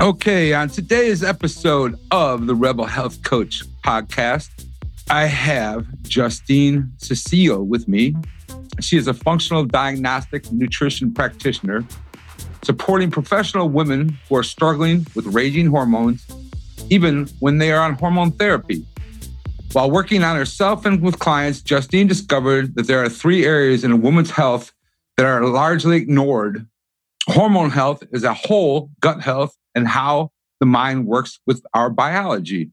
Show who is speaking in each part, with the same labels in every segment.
Speaker 1: Okay, on today's episode of the Rebel Health Coach podcast, I have Justine Cecile with me. She is a functional diagnostic nutrition practitioner supporting professional women who are struggling with raging hormones, even when they are on hormone therapy. While working on herself and with clients, Justine discovered that there are three areas in a woman's health that are largely ignored hormone health is a whole, gut health, and how the mind works with our biology.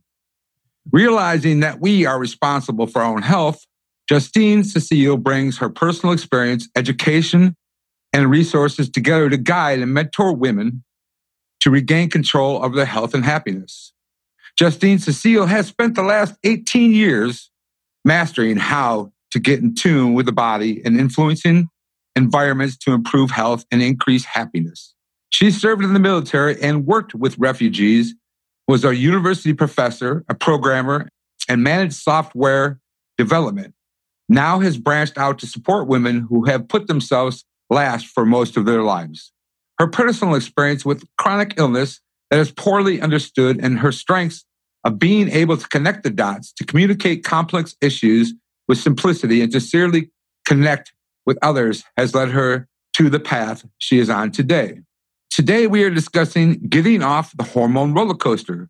Speaker 1: Realizing that we are responsible for our own health, Justine Cecile brings her personal experience, education, and resources together to guide and mentor women to regain control of their health and happiness. Justine Cecile has spent the last 18 years mastering how to get in tune with the body and influencing environments to improve health and increase happiness. She served in the military and worked with refugees, was a university professor, a programmer, and managed software development. Now has branched out to support women who have put themselves last for most of their lives. Her personal experience with chronic illness that is poorly understood and her strengths of being able to connect the dots to communicate complex issues with simplicity and to sincerely connect with others has led her to the path she is on today. Today, we are discussing getting off the hormone roller coaster.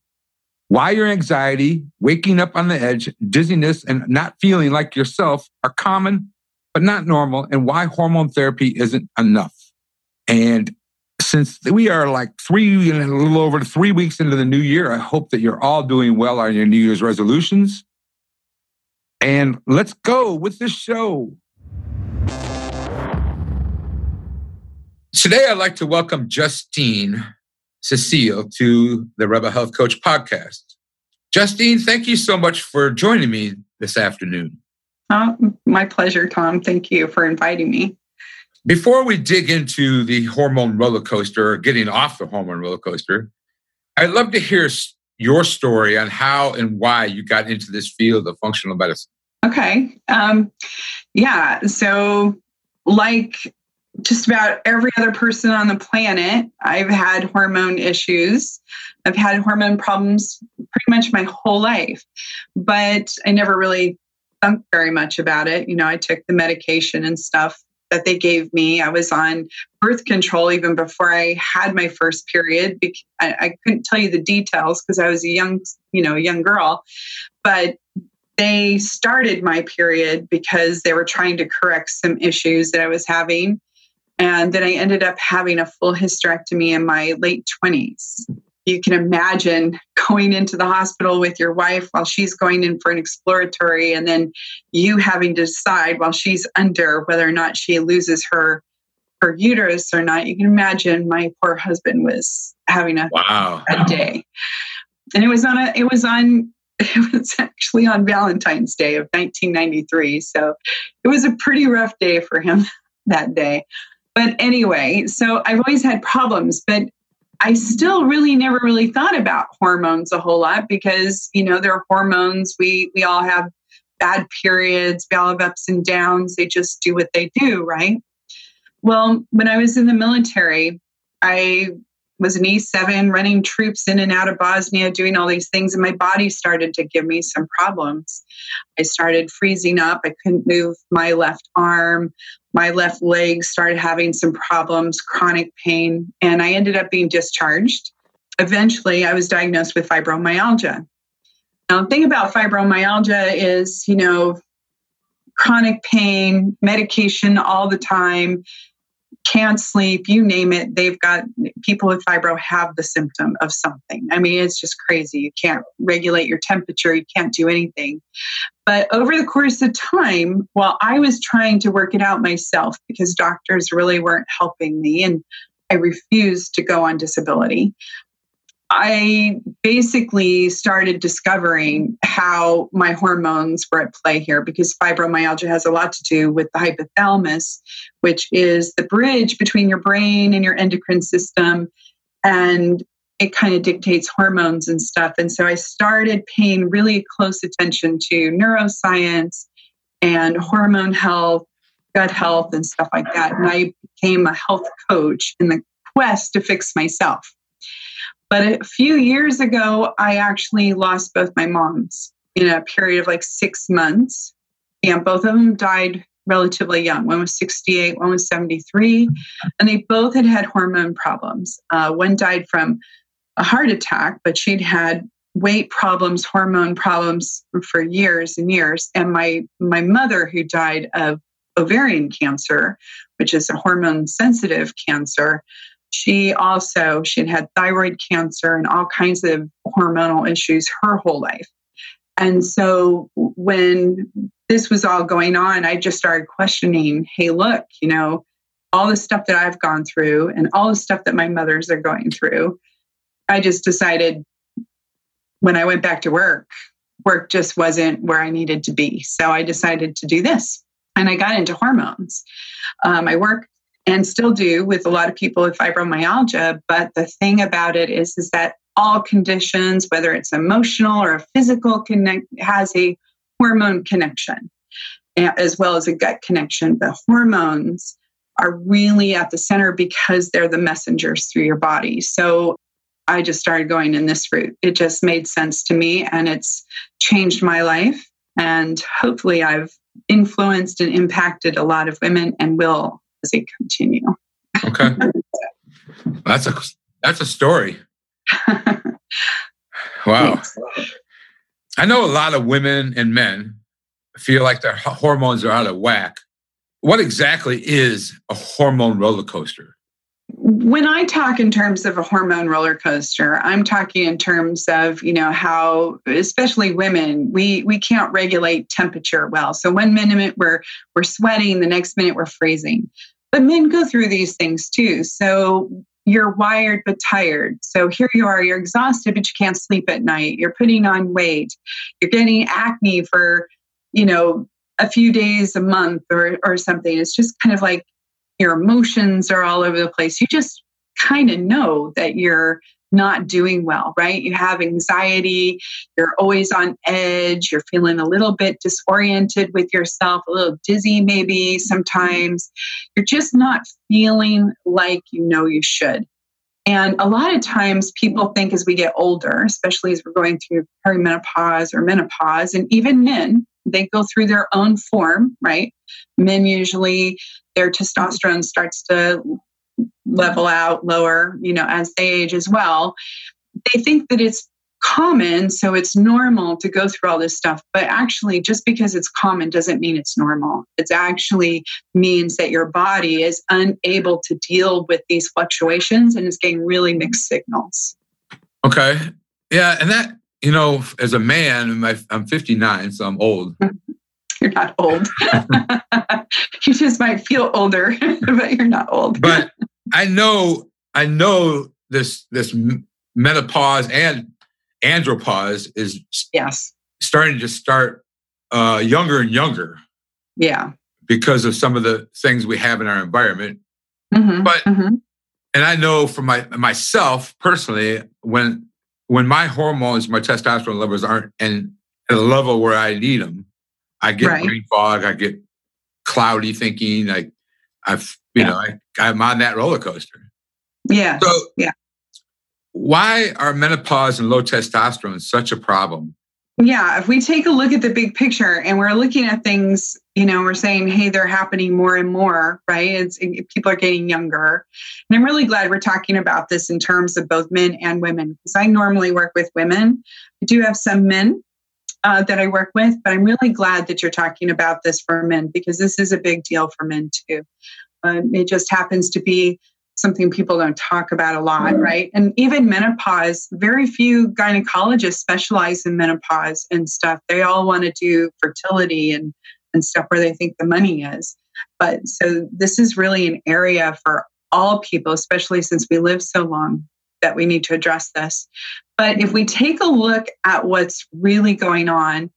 Speaker 1: Why your anxiety, waking up on the edge, dizziness, and not feeling like yourself are common, but not normal, and why hormone therapy isn't enough. And since we are like three, a little over three weeks into the new year, I hope that you're all doing well on your New Year's resolutions. And let's go with this show. Today, I'd like to welcome Justine Cecile to the Rebel Health Coach podcast. Justine, thank you so much for joining me this afternoon.
Speaker 2: Oh, my pleasure, Tom. Thank you for inviting me.
Speaker 1: Before we dig into the hormone roller coaster or getting off the hormone roller coaster, I'd love to hear your story on how and why you got into this field of functional medicine.
Speaker 2: Okay. Um, yeah. So, like just about every other person on the planet, I've had hormone issues. I've had hormone problems pretty much my whole life, but I never really thought very much about it. You know, I took the medication and stuff that they gave me. I was on birth control even before I had my first period. I, I couldn't tell you the details because I was a young, you know, young girl, but they started my period because they were trying to correct some issues that I was having. And then I ended up having a full hysterectomy in my late 20s. You can imagine going into the hospital with your wife while she's going in for an exploratory, and then you having to decide while she's under whether or not she loses her her uterus or not. You can imagine my poor husband was having a
Speaker 1: wow
Speaker 2: a day, and it was on a it was on it was actually on Valentine's Day of 1993. So it was a pretty rough day for him that day. But anyway, so I've always had problems, but I still really never really thought about hormones a whole lot because, you know, they're hormones. We we all have bad periods, we all have ups and downs. They just do what they do, right? Well, when I was in the military, I was an E7 running troops in and out of Bosnia, doing all these things, and my body started to give me some problems. I started freezing up. I couldn't move my left arm my left leg started having some problems, chronic pain, and I ended up being discharged. Eventually, I was diagnosed with fibromyalgia. Now, the thing about fibromyalgia is, you know, chronic pain, medication all the time, can't sleep, you name it. They've got people with fibro have the symptom of something. I mean, it's just crazy. You can't regulate your temperature, you can't do anything. But over the course of time, while I was trying to work it out myself because doctors really weren't helping me and I refused to go on disability, I basically started discovering how my hormones were at play here because fibromyalgia has a lot to do with the hypothalamus, which is the bridge between your brain and your endocrine system. And it kind of dictates hormones and stuff. And so I started paying really close attention to neuroscience and hormone health, gut health, and stuff like that. And I became a health coach in the quest to fix myself. But a few years ago, I actually lost both my moms in a period of like six months. And both of them died relatively young. One was 68, one was 73. And they both had had hormone problems. Uh, one died from a heart attack, but she'd had weight problems, hormone problems for years and years. And my my mother, who died of ovarian cancer, which is a hormone sensitive cancer, she also she had had thyroid cancer and all kinds of hormonal issues her whole life. And so when this was all going on, I just started questioning, hey, look, you know, all the stuff that I've gone through and all the stuff that my mothers are going through I just decided when I went back to work, work just wasn't where I needed to be. So I decided to do this and I got into hormones. Um, I work and still do with a lot of people with fibromyalgia. But the thing about it is, is that all conditions, whether it's emotional or physical connect, has a hormone connection as well as a gut connection. The hormones are really at the center because they're the messengers through your body. So I just started going in this route. It just made sense to me and it's changed my life. And hopefully, I've influenced and impacted a lot of women and will as they continue.
Speaker 1: Okay. that's a that's a story. wow. I know a lot of women and men feel like their hormones are out of whack. What exactly is a hormone roller coaster?
Speaker 2: When I talk in terms of a hormone roller coaster, I'm talking in terms of, you know, how especially women, we we can't regulate temperature well. So one minute we're we're sweating, the next minute we're freezing. But men go through these things too. So you're wired but tired. So here you are, you're exhausted, but you can't sleep at night. You're putting on weight. You're getting acne for, you know, a few days a month or or something. It's just kind of like your emotions are all over the place. You just kind of know that you're not doing well, right? You have anxiety, you're always on edge, you're feeling a little bit disoriented with yourself, a little dizzy maybe sometimes. You're just not feeling like you know you should. And a lot of times people think as we get older, especially as we're going through perimenopause or menopause, and even men, they go through their own form, right? Men usually their testosterone starts to level out lower, you know, as they age as well. They think that it's common, so it's normal to go through all this stuff. But actually, just because it's common doesn't mean it's normal. It actually means that your body is unable to deal with these fluctuations and is getting really mixed signals.
Speaker 1: Okay. Yeah. And that you know, as a man, I'm 59, so I'm old.
Speaker 2: You're not old. you just might feel older, but you're not old.
Speaker 1: but I know, I know this this menopause and andropause is
Speaker 2: yes
Speaker 1: starting to start uh, younger and younger.
Speaker 2: Yeah,
Speaker 1: because of some of the things we have in our environment. Mm-hmm, but mm-hmm. and I know for my myself personally, when when my hormones, my testosterone levels aren't in at a level where I need them, I get right. brain fog, I get cloudy thinking. I, I've, you yeah. know, I, I'm on that roller coaster.
Speaker 2: Yeah.
Speaker 1: So,
Speaker 2: yeah.
Speaker 1: Why are menopause and low testosterone such a problem?
Speaker 2: Yeah, if we take a look at the big picture and we're looking at things, you know, we're saying, hey, they're happening more and more, right? It's, it, people are getting younger. And I'm really glad we're talking about this in terms of both men and women, because I normally work with women. I do have some men uh, that I work with, but I'm really glad that you're talking about this for men because this is a big deal for men too. Uh, it just happens to be something people don't talk about a lot, mm-hmm. right? And even menopause, very few gynecologists specialize in menopause and stuff. They all want to do fertility and, and stuff where they think the money is. But so this is really an area for all people, especially since we live so long. That we need to address this. But if we take a look at what's really going on,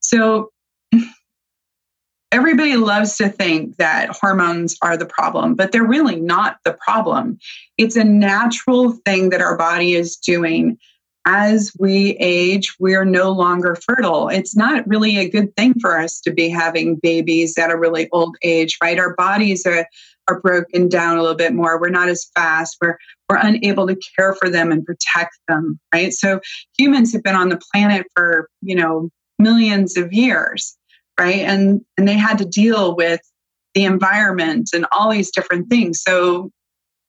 Speaker 2: so everybody loves to think that hormones are the problem, but they're really not the problem. It's a natural thing that our body is doing. As we age, we're no longer fertile. It's not really a good thing for us to be having babies at a really old age, right? Our bodies are, are broken down a little bit more. We're not as fast. We're, we're unable to care for them and protect them, right? So humans have been on the planet for, you know, millions of years right and and they had to deal with the environment and all these different things so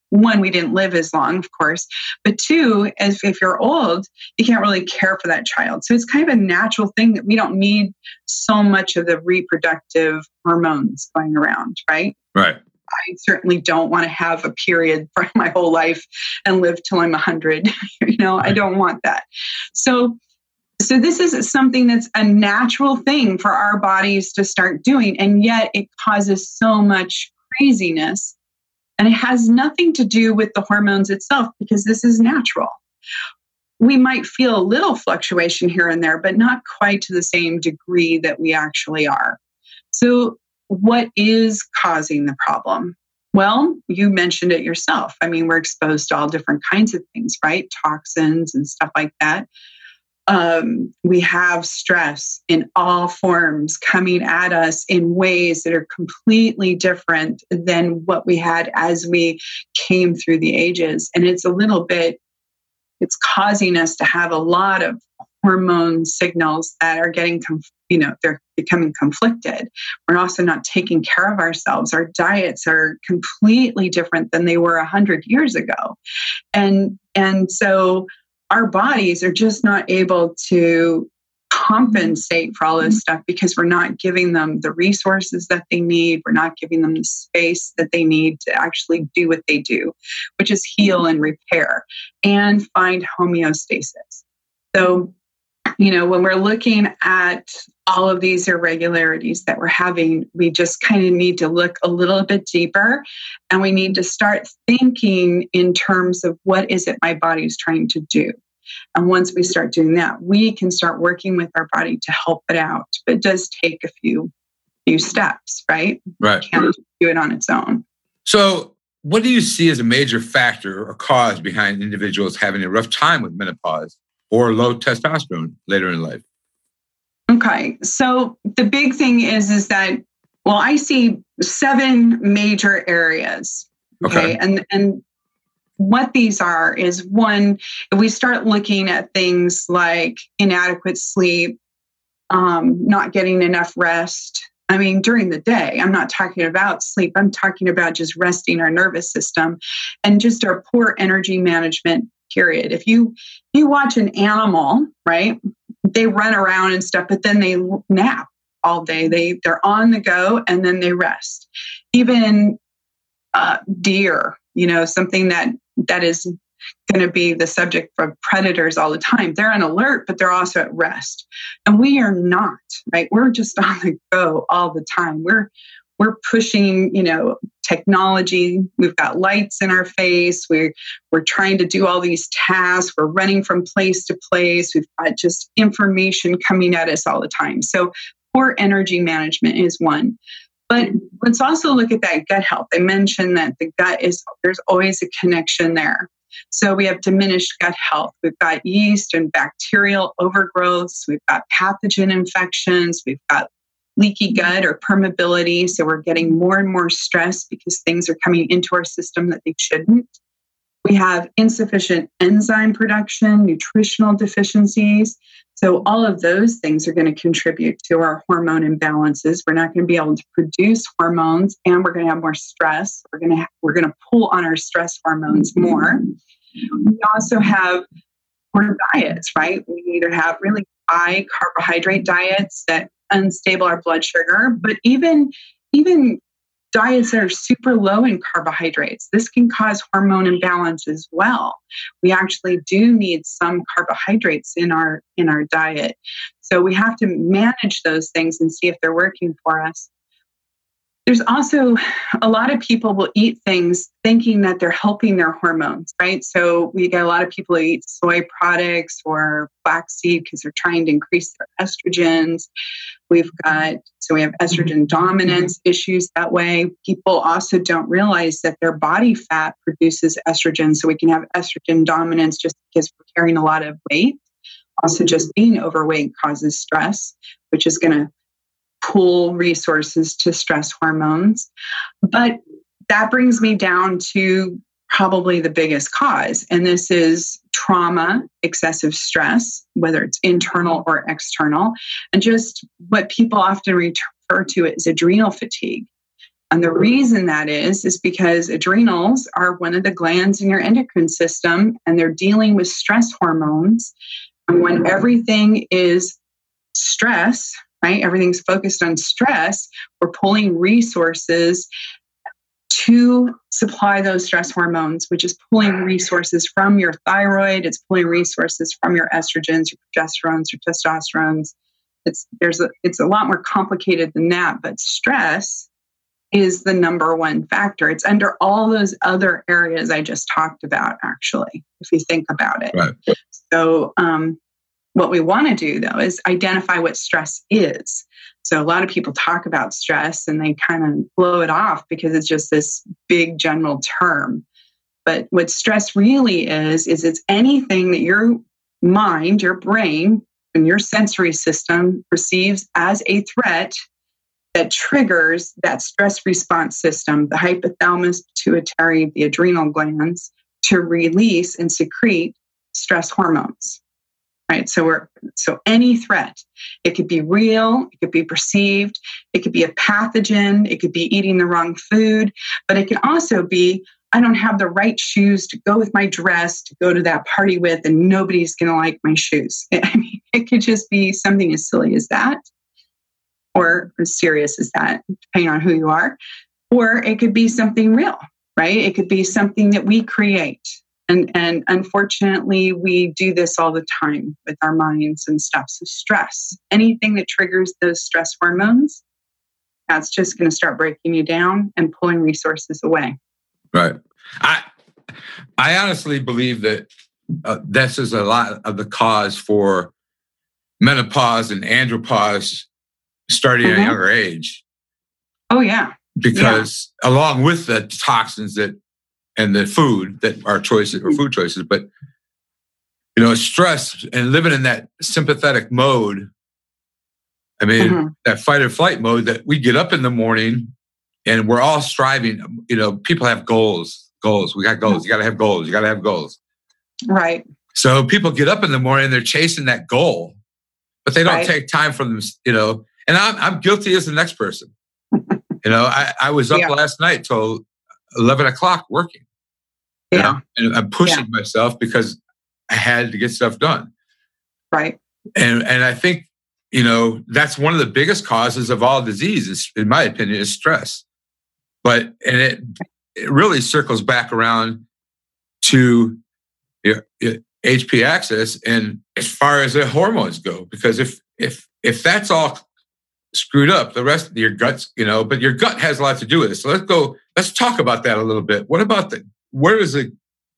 Speaker 2: one we didn't live as long of course but two if, if you're old you can't really care for that child so it's kind of a natural thing that we don't need so much of the reproductive hormones going around right
Speaker 1: right
Speaker 2: I certainly don't want to have a period for my whole life and live till I'm 100. you know, I don't want that. So so, this is something that's a natural thing for our bodies to start doing, and yet it causes so much craziness. And it has nothing to do with the hormones itself because this is natural. We might feel a little fluctuation here and there, but not quite to the same degree that we actually are. So, what is causing the problem? Well, you mentioned it yourself. I mean, we're exposed to all different kinds of things, right? Toxins and stuff like that um, we have stress in all forms coming at us in ways that are completely different than what we had as we came through the ages. And it's a little bit, it's causing us to have a lot of hormone signals that are getting, you know, they're becoming conflicted. We're also not taking care of ourselves. Our diets are completely different than they were a hundred years ago. And, and so our bodies are just not able to compensate for all this mm-hmm. stuff because we're not giving them the resources that they need. We're not giving them the space that they need to actually do what they do, which is heal and repair and find homeostasis. So, you know, when we're looking at all of these irregularities that we're having, we just kind of need to look a little bit deeper and we need to start thinking in terms of what is it my body is trying to do. And once we start doing that, we can start working with our body to help it out. But it does take a few few steps, right?
Speaker 1: Right.
Speaker 2: Can't do it on its own.
Speaker 1: So what do you see as a major factor or cause behind individuals having a rough time with menopause or low testosterone later in life?
Speaker 2: Okay. So the big thing is is that well, I see seven major areas. Okay. okay. And and what these are is one, if we start looking at things like inadequate sleep, um, not getting enough rest. I mean, during the day, I'm not talking about sleep. I'm talking about just resting our nervous system and just our poor energy management. Period. If you you watch an animal, right? They run around and stuff, but then they nap all day. They they're on the go and then they rest. Even uh, deer, you know, something that that is going to be the subject of predators all the time. They're on alert, but they're also at rest. And we are not, right? We're just on the go all the time. We're we're pushing, you know, technology. We've got lights in our face. We're we're trying to do all these tasks. We're running from place to place. We've got just information coming at us all the time. So poor energy management is one. But let's also look at that gut health. I mentioned that the gut is, there's always a connection there. So we have diminished gut health. We've got yeast and bacterial overgrowths. We've got pathogen infections. We've got leaky gut or permeability. So we're getting more and more stress because things are coming into our system that they shouldn't. We have insufficient enzyme production, nutritional deficiencies. So, all of those things are going to contribute to our hormone imbalances. We're not going to be able to produce hormones and we're going to have more stress. We're going to, we're going to pull on our stress hormones more. We also have poor diets, right? We either have really high carbohydrate diets that unstable our blood sugar, but even even diets that are super low in carbohydrates. This can cause hormone imbalance as well. We actually do need some carbohydrates in our in our diet. So we have to manage those things and see if they're working for us. There's also a lot of people will eat things thinking that they're helping their hormones, right? So we get a lot of people who eat soy products or flaxseed because they're trying to increase their estrogens. We've got, so we have estrogen dominance issues that way. People also don't realize that their body fat produces estrogen. So we can have estrogen dominance just because we're carrying a lot of weight. Also, just being overweight causes stress, which is going to pool resources to stress hormones. But that brings me down to probably the biggest cause, and this is trauma, excessive stress, whether it's internal or external, and just what people often refer to as adrenal fatigue. And the reason that is, is because adrenals are one of the glands in your endocrine system and they're dealing with stress hormones. And when everything is stress, right? Everything's focused on stress. We're pulling resources to supply those stress hormones, which is pulling resources from your thyroid, it's pulling resources from your estrogens, your progesterones, your testosterones. It's there's a it's a lot more complicated than that, but stress is the number one factor. It's under all those other areas I just talked about, actually, if you think about it. Right. So um, what we want to do though is identify what stress is. So a lot of people talk about stress and they kind of blow it off because it's just this big general term. But what stress really is, is it's anything that your mind, your brain, and your sensory system perceives as a threat that triggers that stress response system, the hypothalamus, pituitary, the adrenal glands, to release and secrete stress hormones right? So we're so any threat it could be real it could be perceived it could be a pathogen it could be eating the wrong food but it can also be i don't have the right shoes to go with my dress to go to that party with and nobody's going to like my shoes. I mean it could just be something as silly as that or as serious as that depending on who you are or it could be something real right? It could be something that we create and, and unfortunately, we do this all the time with our minds and stuff. So, stress, anything that triggers those stress hormones, that's just going to start breaking you down and pulling resources away.
Speaker 1: Right. I, I honestly believe that uh, this is a lot of the cause for menopause and andropause starting mm-hmm. at a mm-hmm. younger age.
Speaker 2: Oh, yeah.
Speaker 1: Because yeah. along with the toxins that and the food that our choices or food choices, but you know, stress and living in that sympathetic mode. I mean, mm-hmm. that fight or flight mode that we get up in the morning and we're all striving. You know, people have goals, goals. We got goals. You got to have goals. You got to have goals.
Speaker 2: Right.
Speaker 1: So people get up in the morning and they're chasing that goal, but they don't right. take time for them, you know. And I'm, I'm guilty as the next person. you know, I, I was up yeah. last night till 11 o'clock working. Yeah. Know? And I'm pushing yeah. myself because I had to get stuff done.
Speaker 2: Right.
Speaker 1: And and I think, you know, that's one of the biggest causes of all diseases, in my opinion, is stress. But and it it really circles back around to your, your HPA axis and as far as the hormones go, because if if if that's all screwed up, the rest of your guts, you know, but your gut has a lot to do with it. So let's go, let's talk about that a little bit. What about the where does it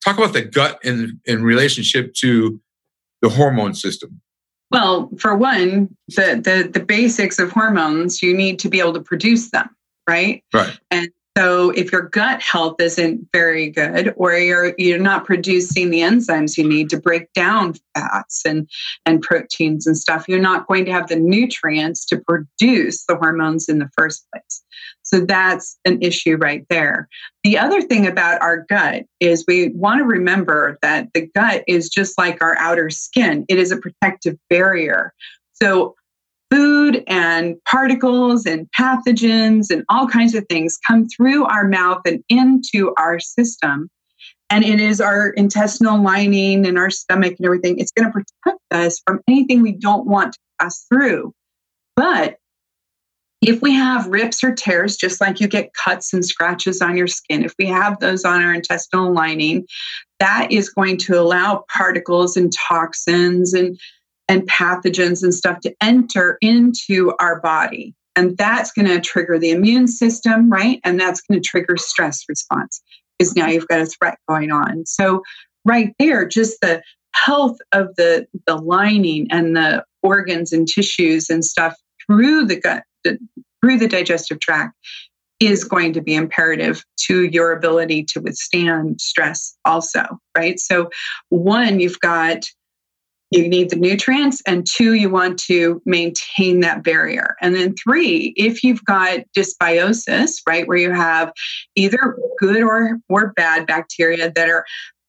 Speaker 1: talk about the gut in in relationship to the hormone system?
Speaker 2: Well, for one, the the the basics of hormones, you need to be able to produce them, right?
Speaker 1: Right.
Speaker 2: And so if your gut health isn't very good or you're you're not producing the enzymes you need to break down fats and and proteins and stuff, you're not going to have the nutrients to produce the hormones in the first place. So that's an issue right there. The other thing about our gut is we want to remember that the gut is just like our outer skin. It is a protective barrier. So food and particles and pathogens and all kinds of things come through our mouth and into our system. And it is our intestinal lining and our stomach and everything. It's going to protect us from anything we don't want to pass through. But if we have rips or tears, just like you get cuts and scratches on your skin, if we have those on our intestinal lining, that is going to allow particles and toxins and and pathogens and stuff to enter into our body. And that's going to trigger the immune system, right? And that's going to trigger stress response because now you've got a threat going on. So, right there, just the health of the, the lining and the organs and tissues and stuff through the gut, through the digestive tract is going to be imperative to your ability to withstand stress also right so one you've got you need the nutrients and two you want to maintain that barrier. And then three if you've got dysbiosis right where you have either good or or bad bacteria that are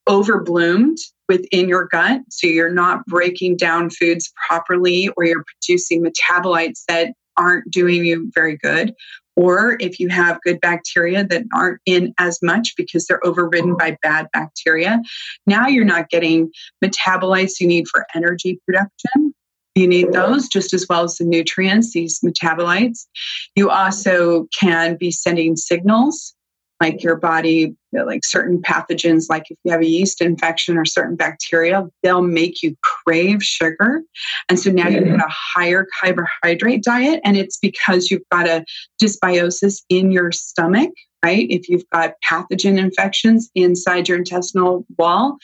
Speaker 2: overbloomed within your gut so you're not breaking down foods properly or you're producing metabolites that aren't doing you very good or if you have good bacteria that aren't in as much because they're overridden by bad bacteria, now you're not getting metabolites you need for energy production. You need those just as well as the nutrients, these metabolites. You also can be sending signals like your body, uh, like certain pathogens, like if you have a yeast infection or certain bacteria, they'll make you crave sugar. And so now you've mm-hmm. got a higher carbohydrate diet, and it's because you've got a dysbiosis in your stomach, right? If you've got pathogen infections inside your intestinal wall,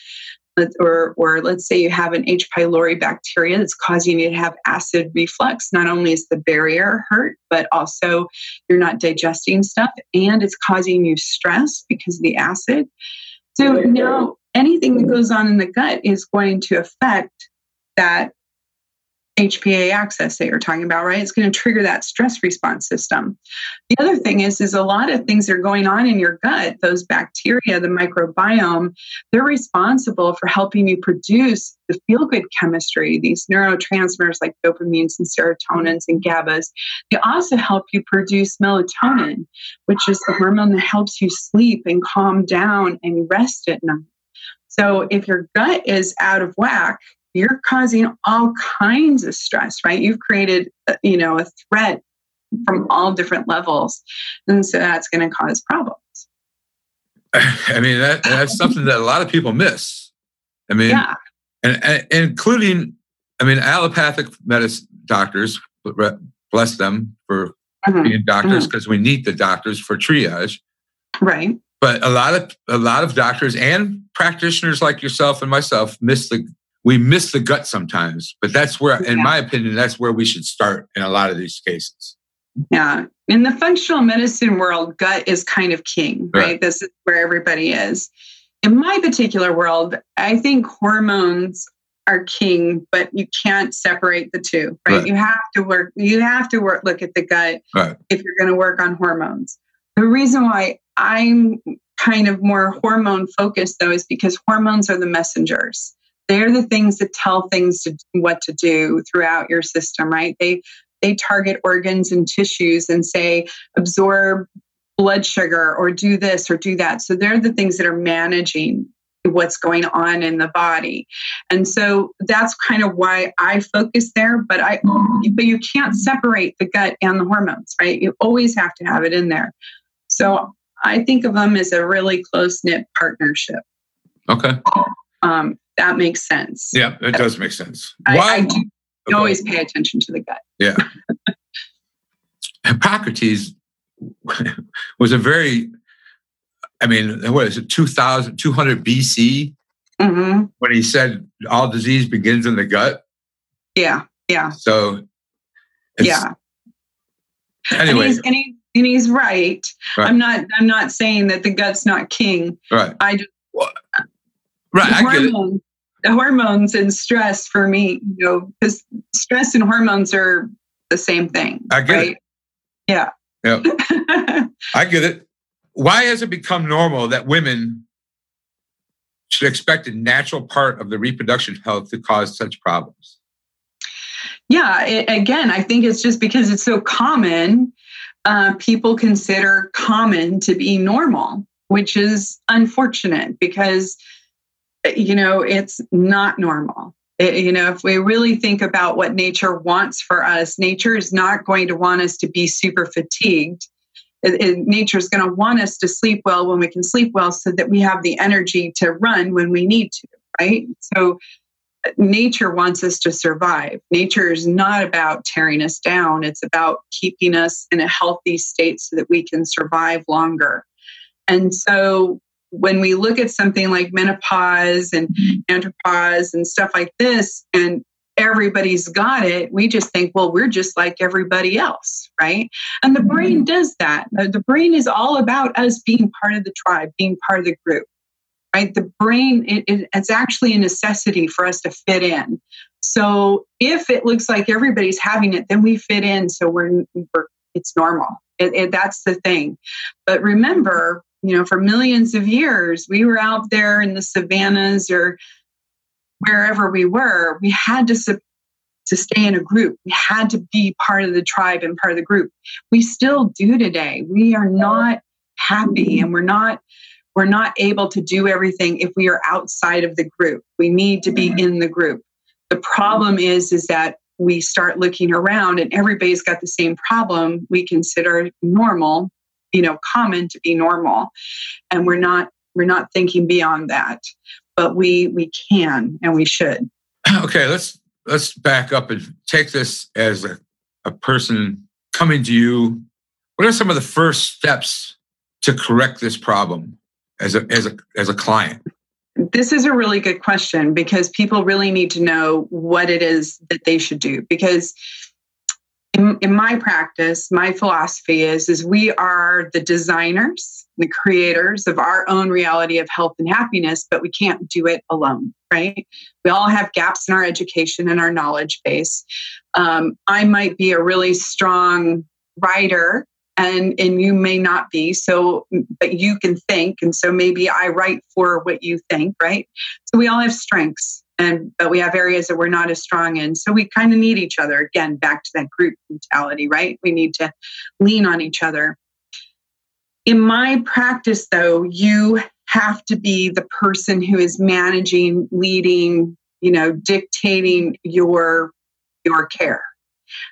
Speaker 2: or, or let's say you have an H. pylori bacteria that's causing you to have acid reflux. Not only is the barrier hurt, but also you're not digesting stuff and it's causing you stress because of the acid. So now anything that goes on in the gut is going to affect that HPA axis that you're talking about, right? It's going to trigger that stress response system. The other thing is, is a lot of things are going on in your gut. Those bacteria, the microbiome, they're responsible for helping you produce the feel-good chemistry, these neurotransmitters like dopamines and serotonins and GABAs. They also help you produce melatonin, which is the hormone that helps you sleep and calm down and rest at night. So if your gut is out of whack, you're causing all kinds of stress, right? You've created, uh, you know, a threat from all different levels. And so that's going to cause problems.
Speaker 1: I mean, that, that's something that a lot of people miss. I mean, yeah. and, and including, I mean, allopathic medicine doctors, bless them for mm-hmm. being doctors because mm-hmm. we need the doctors for triage.
Speaker 2: Right.
Speaker 1: But a lot of a lot of doctors and practitioners like yourself and myself miss the we miss the gut sometimes, but that's where, in yeah. my opinion, that's where we should start in a lot of these cases.
Speaker 2: Yeah. In the functional medicine world, gut is kind of king, right? right? This is where everybody is. In my particular world, I think hormones are king, but you can't separate the two, right? right. You have to work, you have to work, look at the gut right. if you're going to work on hormones. The reason why I'm kind of more hormone focused though is because hormones are the messengers they're the things that tell things to what to do throughout your system right? They they target organs and tissues and say absorb blood sugar or do this or do that. So they're the things that are managing what's going on in the body. And so that's kind of why i focus there but i but you can't separate the gut and the hormones right? You always have to have it in there. So i think of them as a really close knit partnership.
Speaker 1: Okay.
Speaker 2: Um, that makes sense.
Speaker 1: Yeah, it does make sense.
Speaker 2: I, Why? I do okay. always pay attention to the gut.
Speaker 1: Yeah. Hippocrates was a very, I mean, what is it, 2000, 200 BC? Mm-hmm. When he said all disease begins in the gut.
Speaker 2: Yeah, yeah.
Speaker 1: So,
Speaker 2: yeah.
Speaker 1: Anyway.
Speaker 2: And he's, and, he, and he's right. right. I'm not. I'm not saying that the gut's not king.
Speaker 1: Right.
Speaker 2: I just. Well,
Speaker 1: Right. The
Speaker 2: hormones, the hormones and stress for me, you know, because stress and hormones are the same thing.
Speaker 1: I get
Speaker 2: right?
Speaker 1: it.
Speaker 2: Yeah.
Speaker 1: Yeah. I get it. Why has it become normal that women should expect a natural part of the reproduction health to cause such problems?
Speaker 2: Yeah, it, again, I think it's just because it's so common. Uh, people consider common to be normal, which is unfortunate because you know, it's not normal. It, you know, if we really think about what nature wants for us, nature is not going to want us to be super fatigued. nature is going to want us to sleep well when we can sleep well so that we have the energy to run when we need to, right? So nature wants us to survive. Nature is not about tearing us down, it's about keeping us in a healthy state so that we can survive longer. And so when we look at something like menopause and andropause and stuff like this, and everybody's got it, we just think, well, we're just like everybody else, right? And the brain mm-hmm. does that. The brain is all about us being part of the tribe, being part of the group right? The brain, it, it, it's actually a necessity for us to fit in. So if it looks like everybody's having it, then we fit in. So we're, we're it's normal. It, that's the thing. But remember, you know, for millions of years, we were out there in the savannas or wherever we were. We had to to stay in a group. We had to be part of the tribe and part of the group. We still do today. We are not happy and we're not we're not able to do everything if we are outside of the group. We need to be in the group. The problem is is that we start looking around and everybody's got the same problem we consider normal, you know, common to be normal. And we're not we're not thinking beyond that. But we we can and we should.
Speaker 1: Okay, let's let's back up and take this as a, a person coming to you. What are some of the first steps to correct this problem? as a as a as a client?
Speaker 2: This is a really good question because people really need to know what it is that they should do because in, in my practice my philosophy is is we are the designers the creators of our own reality of health and happiness but we can't do it alone right? We all have gaps in our education and our knowledge base. Um, i might be a really strong writer and and you may not be so but you can think and so maybe i write for what you think right? So we all have strengths and but we have areas that we're not as strong in. So we kind of need each other. Again back to that group mentality right? We need to lean on each other. In my practice though you have to be the person who is managing leading you know dictating your your care.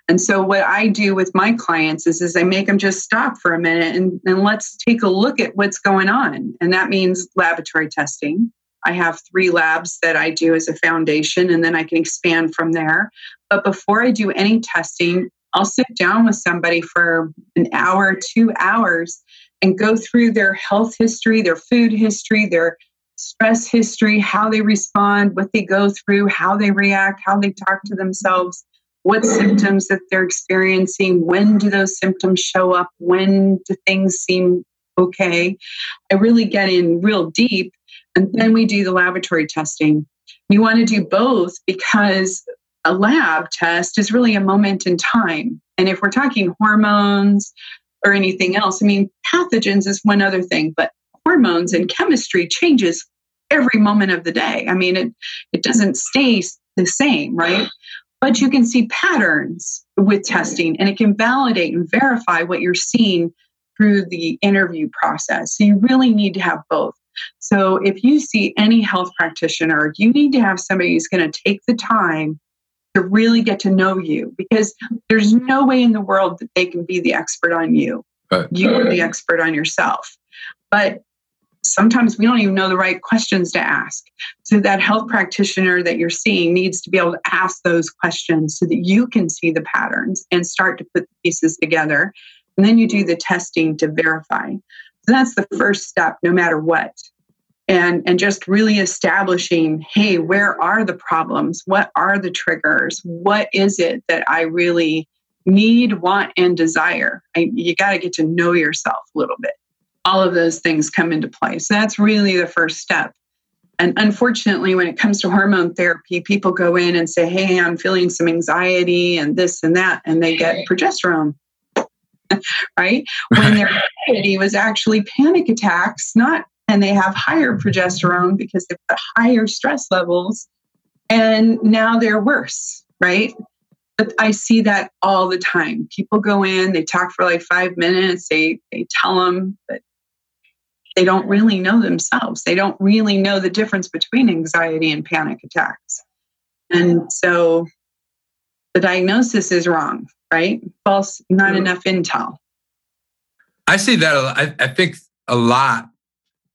Speaker 2: And so what I do with my clients is, is I make them just stop for a minute and, and let's take a look at what's going on. And that means laboratory testing. I have three labs that I do as a foundation, and then I can expand from there. But before I do any testing, I'll sit down with somebody for an hour, two hours, and go through their health history, their food history, their stress history, how they respond, what they go through, how they react, how they talk to themselves, what symptoms that they're experiencing, when do those symptoms show up, when do things seem okay. I really get in real deep, and then we do the laboratory testing. We want to do both because a lab test is really a moment in time. And if we're talking hormones or anything else, I mean, pathogens is one other thing, but hormones and chemistry changes every moment of the day. I mean, it, it doesn't stay the same, right? but you can see patterns with testing and it can validate and verify what you're seeing through the interview process. So you really need to have both. So if you see any health practitioner, you need to have somebody who's going to take the time to really get to know you because there's no way in the world that they can be the expert on you. Right. You are the expert on yourself. But sometimes we don't even know the right questions to ask. So that health practitioner that you're seeing needs to be able to ask those questions so that you can see the patterns and start to put the pieces together. And then you do the testing to verify. So that's the first step, no matter what. And, and just really establishing hey, where are the problems? What are the triggers? What is it that I really need, want, and desire? I, you got to get to know yourself a little bit all of those things come into play. So that's really the first step. And unfortunately, when it comes to hormone therapy, people go in and say, Hey, I'm feeling some anxiety and this and that, and they get progesterone. right? When their anxiety was actually panic attacks, not, and they have higher progesterone because they've got higher stress levels, and now they're worse, right? But I see that all the time. People go in, they talk for like five minutes, they, they tell them that they don't really know themselves. They don't really know the difference between anxiety and panic attacks. And so the diagnosis is wrong, right? False, not enough intel.
Speaker 1: I see that. I, I think a lot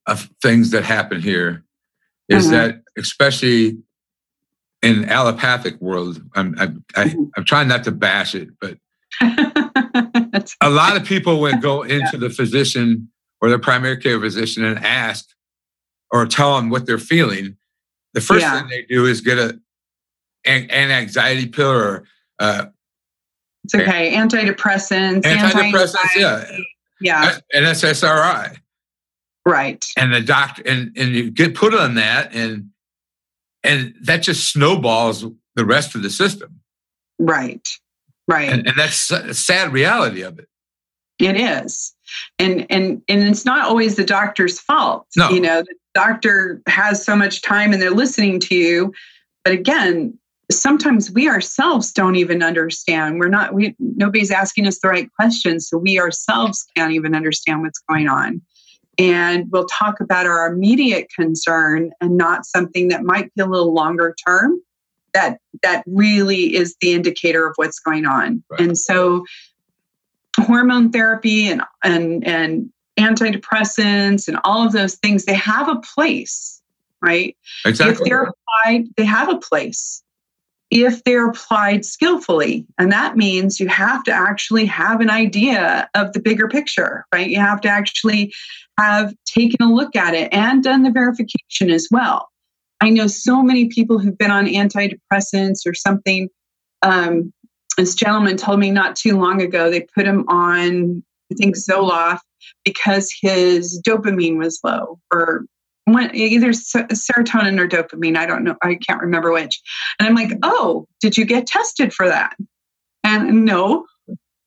Speaker 1: of things that happen here is mm-hmm. that, especially in allopathic world, I'm I'm, I, am i am trying not to bash it, but a lot of people would go into yeah. the physician or the primary care physician and ask or tell them what they're feeling. The first yeah. thing they do is get a an, an anxiety pill or uh,
Speaker 2: it's okay antidepressants,
Speaker 1: antidepressants, yeah,
Speaker 2: yeah,
Speaker 1: an SSRI,
Speaker 2: right?
Speaker 1: And the doctor and and you get put on that and and that just snowballs the rest of the system.
Speaker 2: Right. Right.
Speaker 1: And, and that's a sad reality of it.
Speaker 2: It is. And and and it's not always the doctor's fault.
Speaker 1: No.
Speaker 2: You know, the doctor has so much time and they're listening to you. But again, sometimes we ourselves don't even understand. We're not we nobody's asking us the right questions. So we ourselves can't even understand what's going on and we'll talk about our immediate concern and not something that might be a little longer term that that really is the indicator of what's going on. Right. and so hormone therapy and and and antidepressants and all of those things they have a place right?
Speaker 1: Exactly.
Speaker 2: if they're applied they have a place if they're applied skillfully. And that means you have to actually have an idea of the bigger picture, right? You have to actually have taken a look at it and done the verification as well. I know so many people who've been on antidepressants or something. Um, this gentleman told me not too long ago they put him on, I think, Zoloft because his dopamine was low or one, either serotonin or dopamine. I don't know. I can't remember which. And I'm like, oh, did you get tested for that? And no.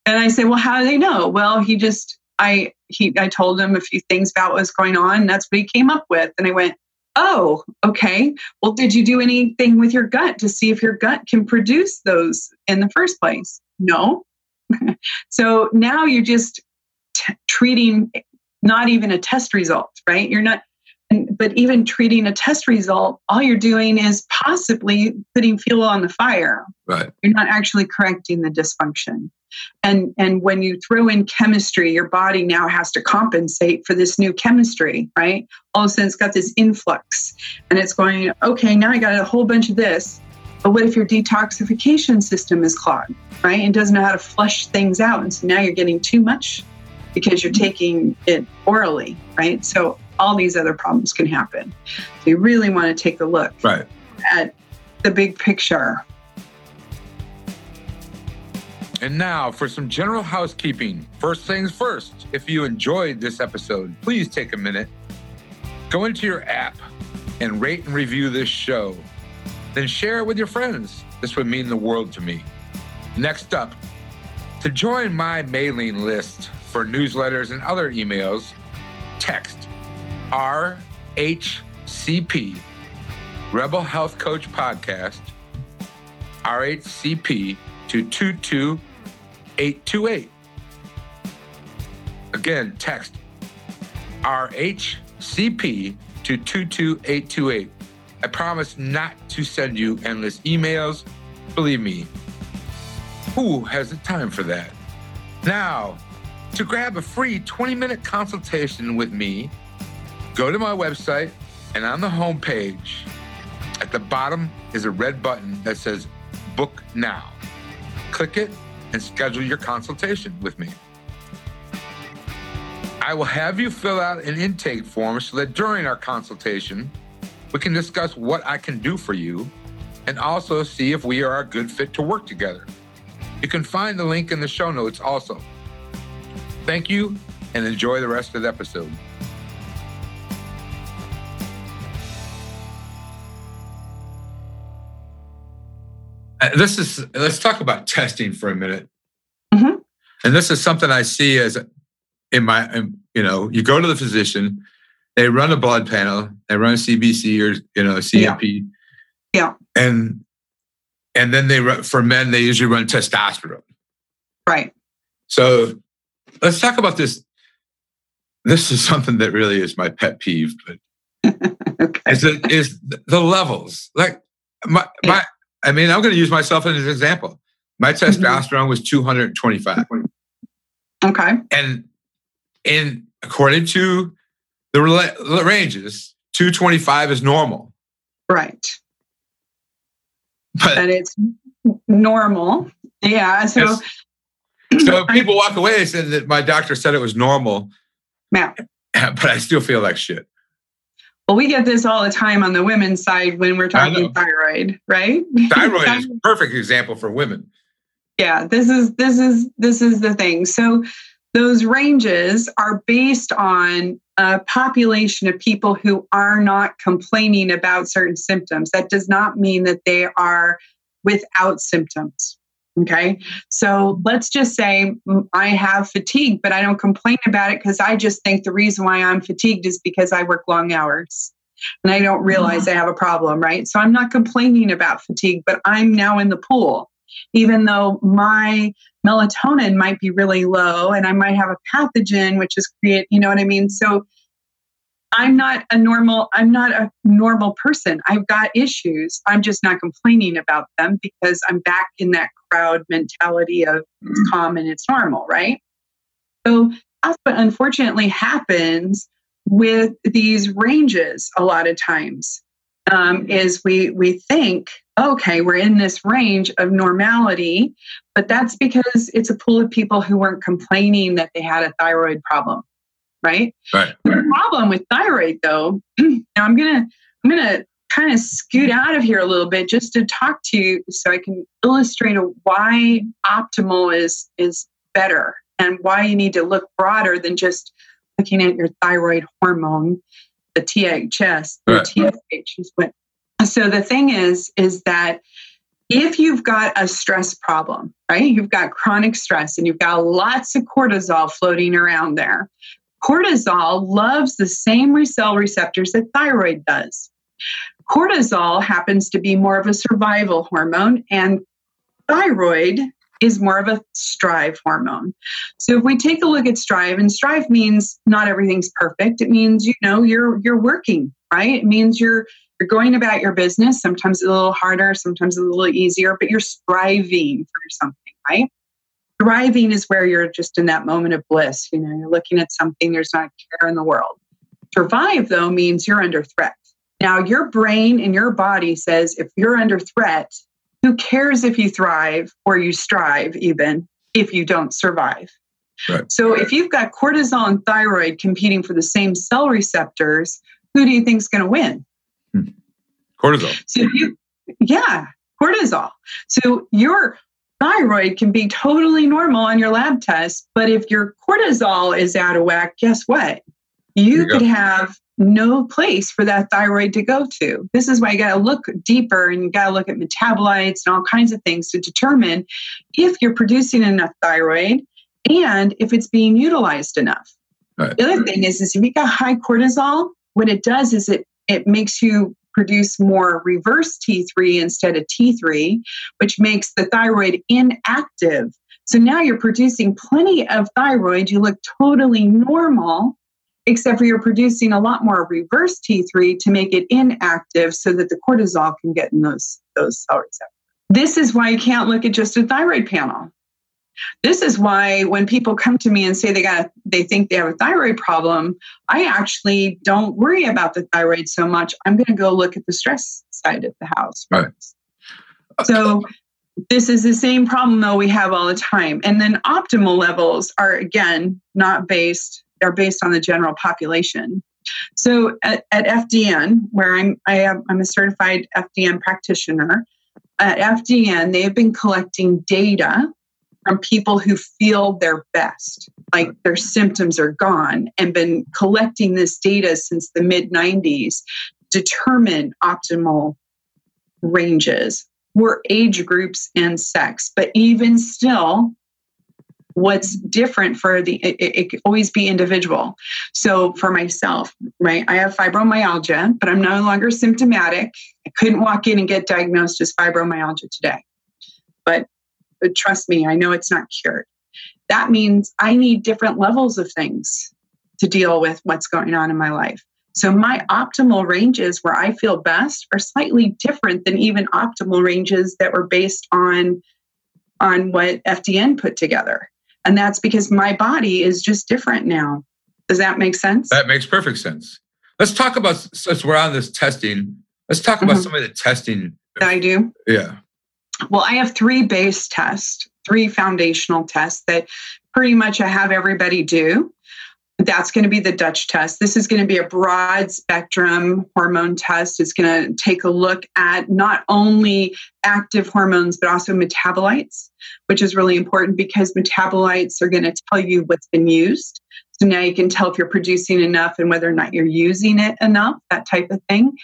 Speaker 2: And I say, well, how do they know? Well, he just, I, he, I told him a few things about what was going on. That's what he came up with. And I went, oh, okay. Well, did you do anything with your gut to see if your gut can produce those in the first place? No. so now you're just t- treating not even a test result, right? You're not but even treating a test result, all you're doing is possibly putting fuel on the fire.
Speaker 1: Right.
Speaker 2: You're not actually correcting the dysfunction. And and when you throw in chemistry, your body now has to compensate for this new chemistry, right? All of a sudden it's got this influx and it's going, okay, now I got a whole bunch of this. But what if your detoxification system is clogged, right? And doesn't know how to flush things out. And so now you're getting too much because you're taking it orally, right? So all these other problems can happen. So you really want to take a look
Speaker 1: right.
Speaker 2: at the big picture.
Speaker 1: And now for some general housekeeping. First things first, if you enjoyed this episode, please take a minute, go into your app and rate and review this show. Then share it with your friends. This would mean the world to me. Next up, to join my mailing list for newsletters and other emails, text RHCP, Rebel Health Coach Podcast, RHCP to 22828. Again, text RHCP to 22828. I promise not to send you endless emails. Believe me, who has the time for that? Now, to grab a free 20 minute consultation with me, Go to my website, and on the homepage, at the bottom is a red button that says Book Now. Click it and schedule your consultation with me. I will have you fill out an intake form so that during our consultation, we can discuss what I can do for you and also see if we are a good fit to work together. You can find the link in the show notes also. Thank you and enjoy the rest of the episode. This is let's talk about testing for a minute. Mm-hmm. And this is something I see as in my, you know, you go to the physician, they run a blood panel, they run a CBC or you know CMP,
Speaker 2: yeah,
Speaker 1: yeah. and and then they run for men they usually run testosterone,
Speaker 2: right?
Speaker 1: So let's talk about this. This is something that really is my pet peeve, but okay. is it is the levels like my yeah. my I mean, I'm going to use myself as an example. My mm-hmm. testosterone was 225.
Speaker 2: Okay.
Speaker 1: And in according to the ranges, 225 is normal.
Speaker 2: Right. but, it's normal. Yeah. So,
Speaker 1: so people walk away and said that my doctor said it was normal.
Speaker 2: Yeah.
Speaker 1: But I still feel like shit.
Speaker 2: Well, we get this all the time on the women's side when we're talking thyroid, right?
Speaker 1: Thyroid is a perfect example for women.
Speaker 2: Yeah, this is this is this is the thing. So those ranges are based on a population of people who are not complaining about certain symptoms. That does not mean that they are without symptoms. Okay. So let's just say I have fatigue, but I don't complain about it because I just think the reason why I'm fatigued is because I work long hours and I don't realize mm-hmm. I have a problem, right? So I'm not complaining about fatigue, but I'm now in the pool, even though my melatonin might be really low and I might have a pathogen, which is create, you know what I mean? So I'm not a normal, I'm not a normal person. I've got issues. I'm just not complaining about them because I'm back in that crowd mentality of it's mm-hmm. common, it's normal, right? So that's what unfortunately happens with these ranges a lot of times. Um, is we we think okay we're in this range of normality but that's because it's a pool of people who weren't complaining that they had a thyroid problem right?
Speaker 1: Right.
Speaker 2: The problem with thyroid, though, now I'm gonna I'm gonna kind of scoot out of here a little bit just to talk to you so I can illustrate why optimal is is better and why you need to look broader than just looking at your thyroid hormone, the THS, right. the TSH is what. So the thing is, is that if you've got a stress problem, right? You've got chronic stress and you've got lots of cortisol floating around there. Cortisol loves the same cell receptors that thyroid does. Cortisol happens to be more of a survival hormone, and thyroid is more of a strive hormone. So if we take a look at strive, and strive means not everything's perfect. It means you know you're you're working, right? It means you're you're going about your business. Sometimes a little harder, sometimes a little easier, but you're striving for something, right? Thriving is where you're just in that moment of bliss. You know, you're looking at something, there's not care in the world. Survive, though, means you're under threat. Now, your brain and your body says if you're under threat, who cares if you thrive or you strive, even if you don't survive? Right. So, if you've got cortisol and thyroid competing for the same cell receptors, who do you think is going to win?
Speaker 1: Hmm. Cortisol.
Speaker 2: So, you, yeah, cortisol. So, your thyroid can be totally normal on your lab test, but if your cortisol is out of whack, guess what? You, you could go. have no place for that thyroid to go to. This is why you got to look deeper and you got to look at metabolites and all kinds of things to determine if you're producing enough thyroid and if it's being utilized enough. Right. The other thing is, is if you got high cortisol, what it does is it it makes you produce more reverse T3 instead of T3, which makes the thyroid inactive. So now you're producing plenty of thyroid. You look totally normal, except for you're producing a lot more reverse T3 to make it inactive so that the cortisol can get in those, those cell receptors. This is why you can't look at just a thyroid panel. This is why when people come to me and say they got they think they have a thyroid problem, I actually don't worry about the thyroid so much. I'm going to go look at the stress side of the house.
Speaker 1: Right.
Speaker 2: So this is the same problem though we have all the time. And then optimal levels are again not based they're based on the general population. So at, at FDN, where I'm I am I'm a certified FDN practitioner, at FDN they have been collecting data from people who feel their best, like their symptoms are gone, and been collecting this data since the mid 90s, determine optimal ranges. For age groups and sex. But even still, what's different for the it, it, it always be individual. So for myself right i have fibromyalgia but i'm no longer symptomatic. I couldn't walk in and get diagnosed as fibromyalgia today. But but trust me, I know it's not cured. That means I need different levels of things to deal with what's going on in my life. So my optimal ranges where I feel best are slightly different than even optimal ranges that were based on on what FDN put together. And that's because my body is just different now. Does that make sense?
Speaker 1: That makes perfect sense. Let's talk about since we're on this testing, let's talk about mm-hmm. some of the testing.
Speaker 2: I do.
Speaker 1: Yeah.
Speaker 2: Well, I have three base tests, three foundational tests that pretty much I have everybody do. That's going to be the Dutch test. This is going to be a broad spectrum hormone test. It's going to take a look at not only active hormones, but also metabolites, which is really important because metabolites are going to tell you what's been used. So now you can tell if you're producing enough and whether or not you're using it enough, that type of thing.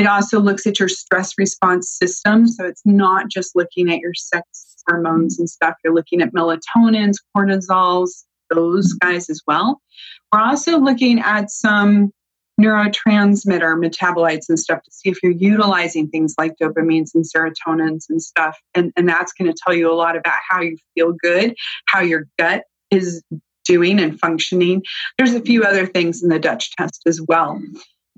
Speaker 2: It also looks at your stress response system. So it's not just looking at your sex hormones and stuff. You're looking at melatonins, cortisols, those guys as well. We're also looking at some neurotransmitter metabolites and stuff to see if you're utilizing things like dopamines and serotonins and stuff. And, and that's going to tell you a lot about how you feel good, how your gut is doing and functioning. There's a few other things in the Dutch test as well.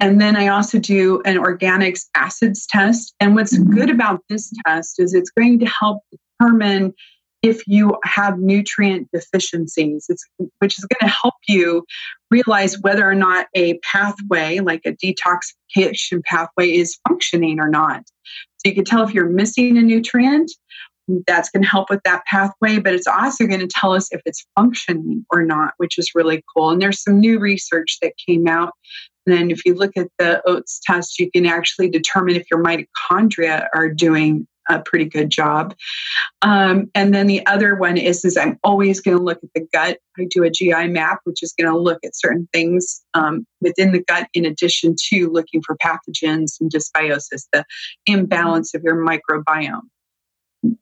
Speaker 2: And then I also do an organics acids test. And what's mm-hmm. good about this test is it's going to help determine if you have nutrient deficiencies, it's, which is going to help you realize whether or not a pathway, like a detoxification pathway, is functioning or not. So you can tell if you're missing a nutrient, that's going to help with that pathway, but it's also going to tell us if it's functioning or not, which is really cool. And there's some new research that came out then, if you look at the oats test, you can actually determine if your mitochondria are doing a pretty good job. Um, and then the other one is, is I'm always going to look at the gut. I do a GI map, which is going to look at certain things um, within the gut, in addition to looking for pathogens and dysbiosis, the imbalance of your microbiome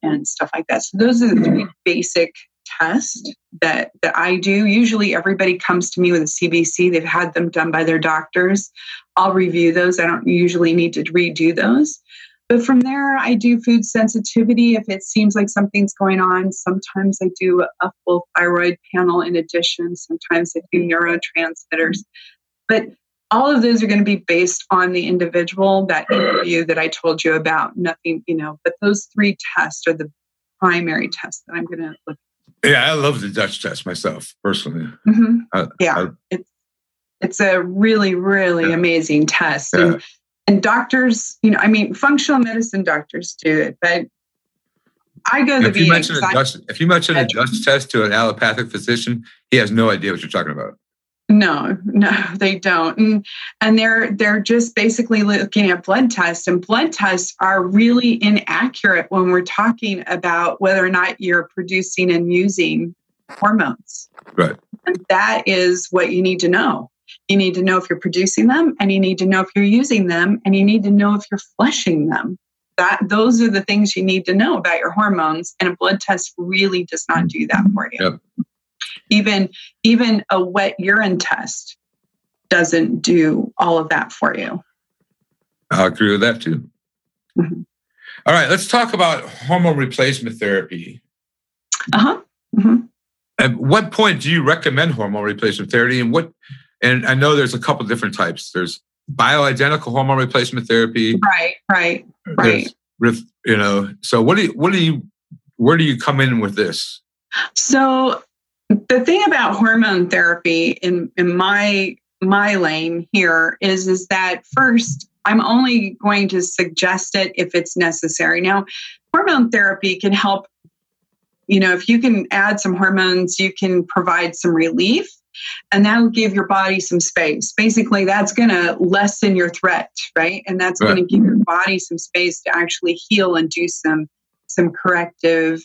Speaker 2: and stuff like that. So those are the three basic test that that I do. Usually everybody comes to me with a CBC. They've had them done by their doctors. I'll review those. I don't usually need to redo those. But from there, I do food sensitivity if it seems like something's going on. Sometimes I do a full thyroid panel in addition. Sometimes I do neurotransmitters. But all of those are going to be based on the individual, that interview that I told you about. Nothing, you know, but those three tests are the primary tests that I'm going to look
Speaker 1: yeah, I love the Dutch test myself personally.
Speaker 2: Mm-hmm. I, yeah, I, it's it's a really really yeah. amazing test, yeah. and and doctors, you know, I mean, functional medicine doctors do it, but I go to
Speaker 1: if
Speaker 2: the
Speaker 1: you mention a Dutch, if you mention a Dutch test to an allopathic physician, he has no idea what you're talking about.
Speaker 2: No, no, they don't. And and they're they're just basically looking at blood tests and blood tests are really inaccurate when we're talking about whether or not you're producing and using hormones.
Speaker 1: Right.
Speaker 2: And that is what you need to know. You need to know if you're producing them and you need to know if you're using them and you need to know if you're flushing them. That those are the things you need to know about your hormones and a blood test really does not do that for you. Yep even even a wet urine test doesn't do all of that for you.
Speaker 1: I agree with that too. Mm-hmm. all right let's talk about hormone replacement therapy.
Speaker 2: Uh-huh. Mm-hmm.
Speaker 1: at what point do you recommend hormone replacement therapy and what and i know there's a couple different types. There's bioidentical hormone replacement therapy.
Speaker 2: Right right right.
Speaker 1: with you know so what do you what do you where do you come in with this?
Speaker 2: So the thing about hormone therapy in, in my my lane here is is that first i'm only going to suggest it if it's necessary. Now hormone therapy can help you know if you can add some hormones you can provide some relief and that will give your body some space. Basically that's going to lessen your threat right? And that's right. going to give your body some space to actually heal and do some some corrective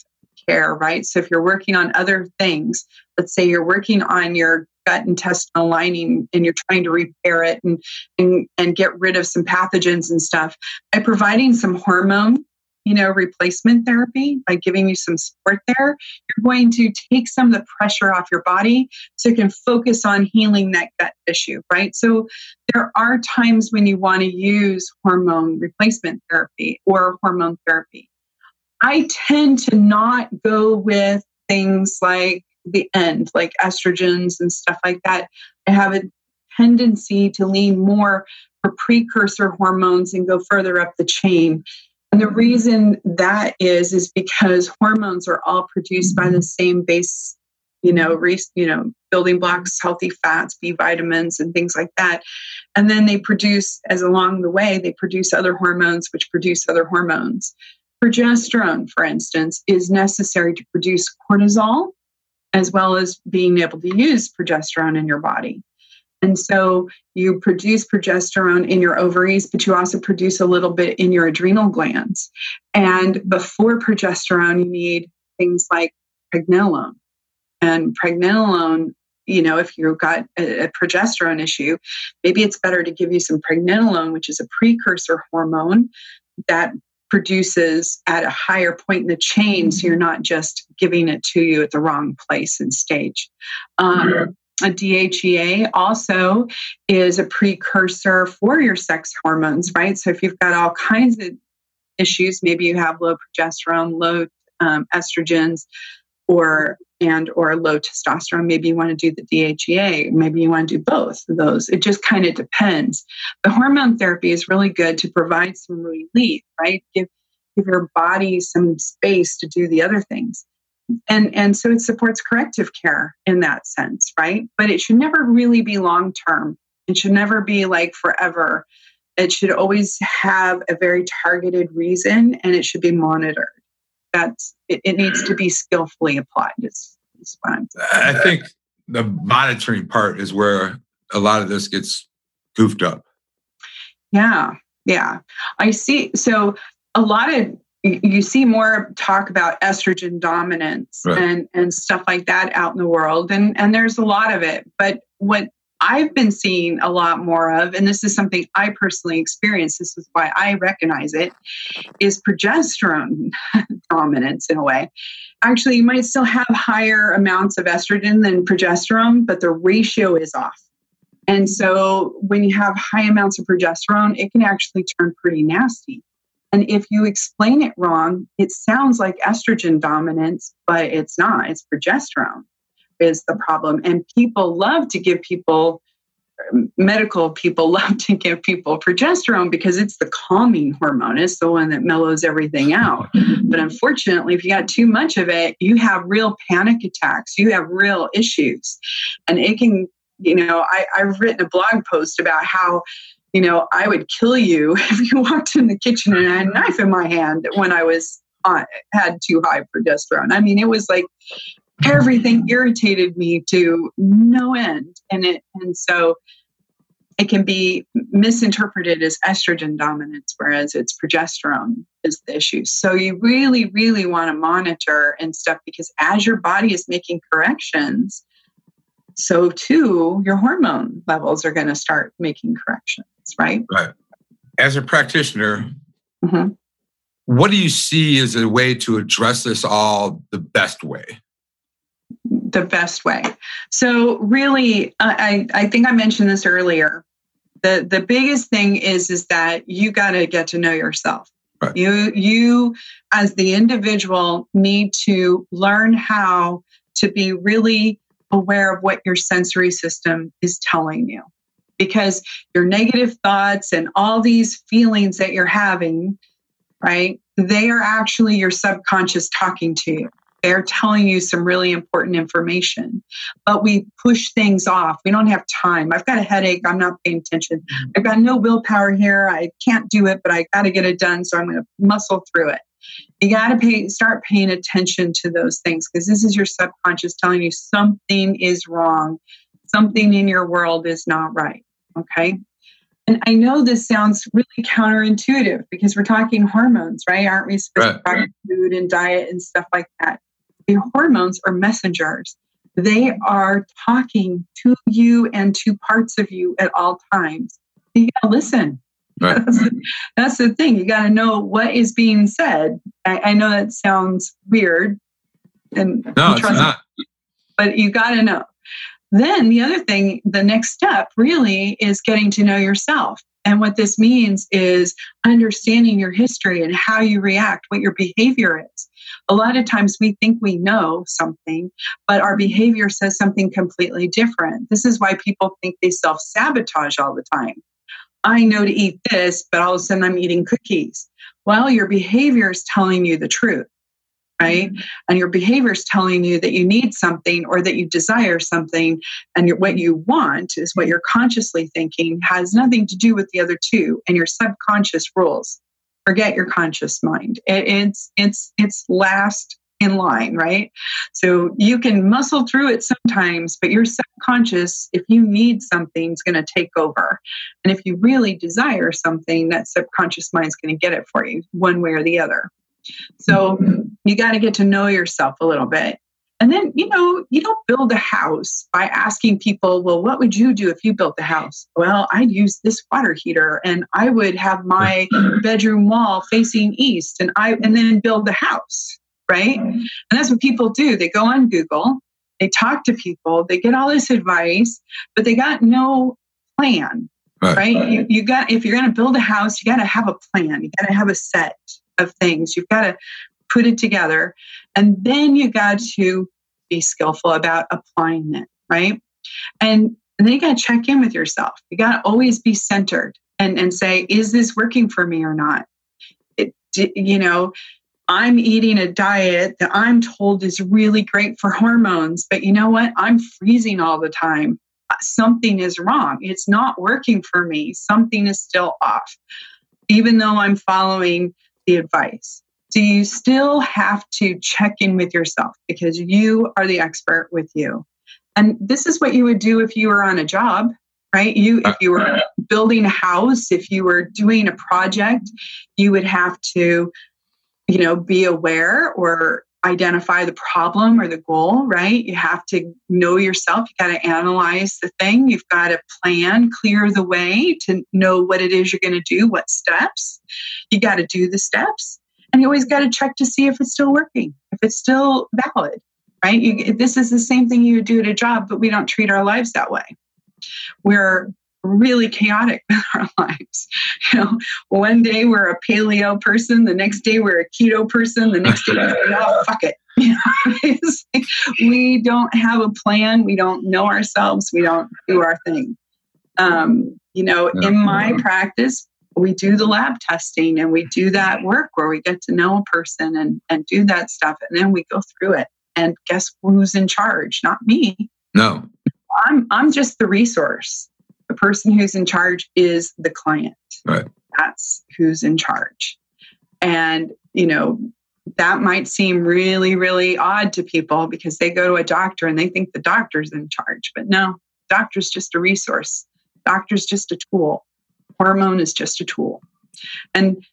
Speaker 2: care, right? So if you're working on other things, let's say you're working on your gut intestinal lining and you're trying to repair it and, and, and get rid of some pathogens and stuff, by providing some hormone you know, replacement therapy by giving you some support there, you're going to take some of the pressure off your body so you can focus on healing that gut issue, right? So there are times when you want to use hormone replacement therapy or hormone therapy. I tend to not go with things like the end, like estrogens and stuff like that. I have a tendency to lean more for precursor hormones and go further up the chain. And the reason that is is because hormones are all produced by the same base, you know, re, you know, building blocks, healthy fats, B vitamins, and things like that. And then they produce, as along the way, they produce other hormones, which produce other hormones progesterone, for instance, is necessary to produce cortisol as well as being able to use progesterone in your body. And so you produce progesterone in your ovaries, but you also produce a little bit in your adrenal glands. And before progesterone, you need things like pregnenolone. And pregnenolone, you know, if you've got a, a progesterone issue, maybe it's better to give you some pregnenolone, which is a precursor hormone that produces at a higher point in the chain so you're not just giving it to you at the wrong place and stage um, a DHEA also is a precursor for your sex hormones, right? So if you've got all kinds of issues, maybe you have low progesterone, low um, estrogens, or and or low testosterone. Maybe you want to do the DHEA. Maybe you want to do both of those. It just kind of depends. The hormone therapy is really good to provide some relief, right? Give give your body some space to do the other things and and so it supports corrective care in that sense right but it should never really be long term it should never be like forever it should always have a very targeted reason and it should be monitored that's it, it needs to be skillfully applied is, is
Speaker 1: i think the monitoring part is where a lot of this gets goofed up.
Speaker 2: Yeah yeah. I see so a lot of you see more talk about estrogen dominance right. and and stuff like that out in the world and and there's a lot of it. But what I've been seeing a lot more of, and this is something I personally experience, this is why I recognize it, is progesterone dominance in a way. Actually, you might still have higher amounts of estrogen than progesterone, but the ratio is off. And so when you have high amounts of progesterone, it can actually turn pretty nasty. And if you explain it wrong, it sounds like estrogen dominance, but it's not. It's progesterone is the problem. And people love to give people, medical people love to give people progesterone because it's the calming hormone. It's the one that mellows everything out. But unfortunately, if you got too much of it, you have real panic attacks, you have real issues. And it can, you know, I, I've written a blog post about how you know, I would kill you if you walked in the kitchen and I had a knife in my hand when I was on, had too high progesterone. I mean, it was like everything irritated me to no end. And it, and so it can be misinterpreted as estrogen dominance, whereas it's progesterone is the issue. So you really, really want to monitor and stuff because as your body is making corrections, so too your hormone levels are going to start making corrections right?
Speaker 1: Right. As a practitioner, mm-hmm. what do you see as a way to address this all the best way?
Speaker 2: The best way. So, really, I, I think I mentioned this earlier. The, the biggest thing is is that you got to get to know yourself. Right. You you as the individual need to learn how to be really aware of what your sensory system is telling you because your negative thoughts and all these feelings that you're having, right, they are actually your subconscious talking to you. They're telling you some really important information, but we push things off. We don't have time. I've got a headache. I'm not paying attention. Mm-hmm. I've got no willpower here. I can't do it, but I got to get it done. So I'm going to muscle through it. You got to pay, start paying attention to those things because this is your subconscious telling you something is wrong. Something in your world is not right. Okay. And I know this sounds really counterintuitive because we're talking hormones, right? Aren't we supposed right. to talk about food and diet and stuff like that? The hormones are messengers. They are talking to you and to parts of you at all times. You gotta listen. Right. That's, the, that's, the, thing. You gotta know what is being said. I, I know that sounds weird, and
Speaker 1: no, it's not.
Speaker 2: But you gotta know. Then the other thing, the next step really is getting to know yourself. And what this means is understanding your history and how you react, what your behavior is. A lot of times we think we know something, but our behavior says something completely different. This is why people think they self sabotage all the time. I know to eat this, but all of a sudden I'm eating cookies. Well, your behavior is telling you the truth right? And your behavior is telling you that you need something or that you desire something, and what you want is what you're consciously thinking has nothing to do with the other two, and your subconscious rules. Forget your conscious mind. It, it's it's it's last in line, right? So you can muscle through it sometimes, but your subconscious, if you need something, is going to take over. And if you really desire something, that subconscious mind is going to get it for you one way or the other. So you got to get to know yourself a little bit. And then, you know, you don't build a house by asking people, well, what would you do if you built the house? Well, I'd use this water heater and I would have my bedroom wall facing east and I and then build the house, right? And that's what people do. They go on Google, they talk to people, they get all this advice, but they got no plan. Right. right? You, you got if you're gonna build a house, you gotta have a plan. You gotta have a set of things. You've got to put it together. And then you got to be skillful about applying it, right? And, and then you got to check in with yourself. You got to always be centered and, and say, is this working for me or not? It, you know, I'm eating a diet that I'm told is really great for hormones, but you know what? I'm freezing all the time. Uh, something is wrong. It's not working for me. Something is still off, even though I'm following the advice. So you still have to check in with yourself because you are the expert with you. And this is what you would do if you were on a job, right? You if you were building a house, if you were doing a project, you would have to you know be aware or identify the problem or the goal, right? You have to know yourself. You got to analyze the thing. You've got to plan, clear the way to know what it is you're going to do, what steps. You got to do the steps. And you always got to check to see if it's still working, if it's still valid, right? You, this is the same thing you would do at a job, but we don't treat our lives that way. We're really chaotic with our lives. You know, one day we're a paleo person, the next day we're a keto person, the next day we're like, oh, fuck it. You know, like we don't have a plan. We don't know ourselves. We don't do our thing. Um, you know, in my practice, we do the lab testing and we do that work where we get to know a person and, and do that stuff and then we go through it and guess who's in charge not me
Speaker 1: no
Speaker 2: i'm i'm just the resource the person who's in charge is the client
Speaker 1: right
Speaker 2: that's who's in charge and you know that might seem really really odd to people because they go to a doctor and they think the doctor's in charge but no doctor's just a resource doctor's just a tool hormone is just a tool. And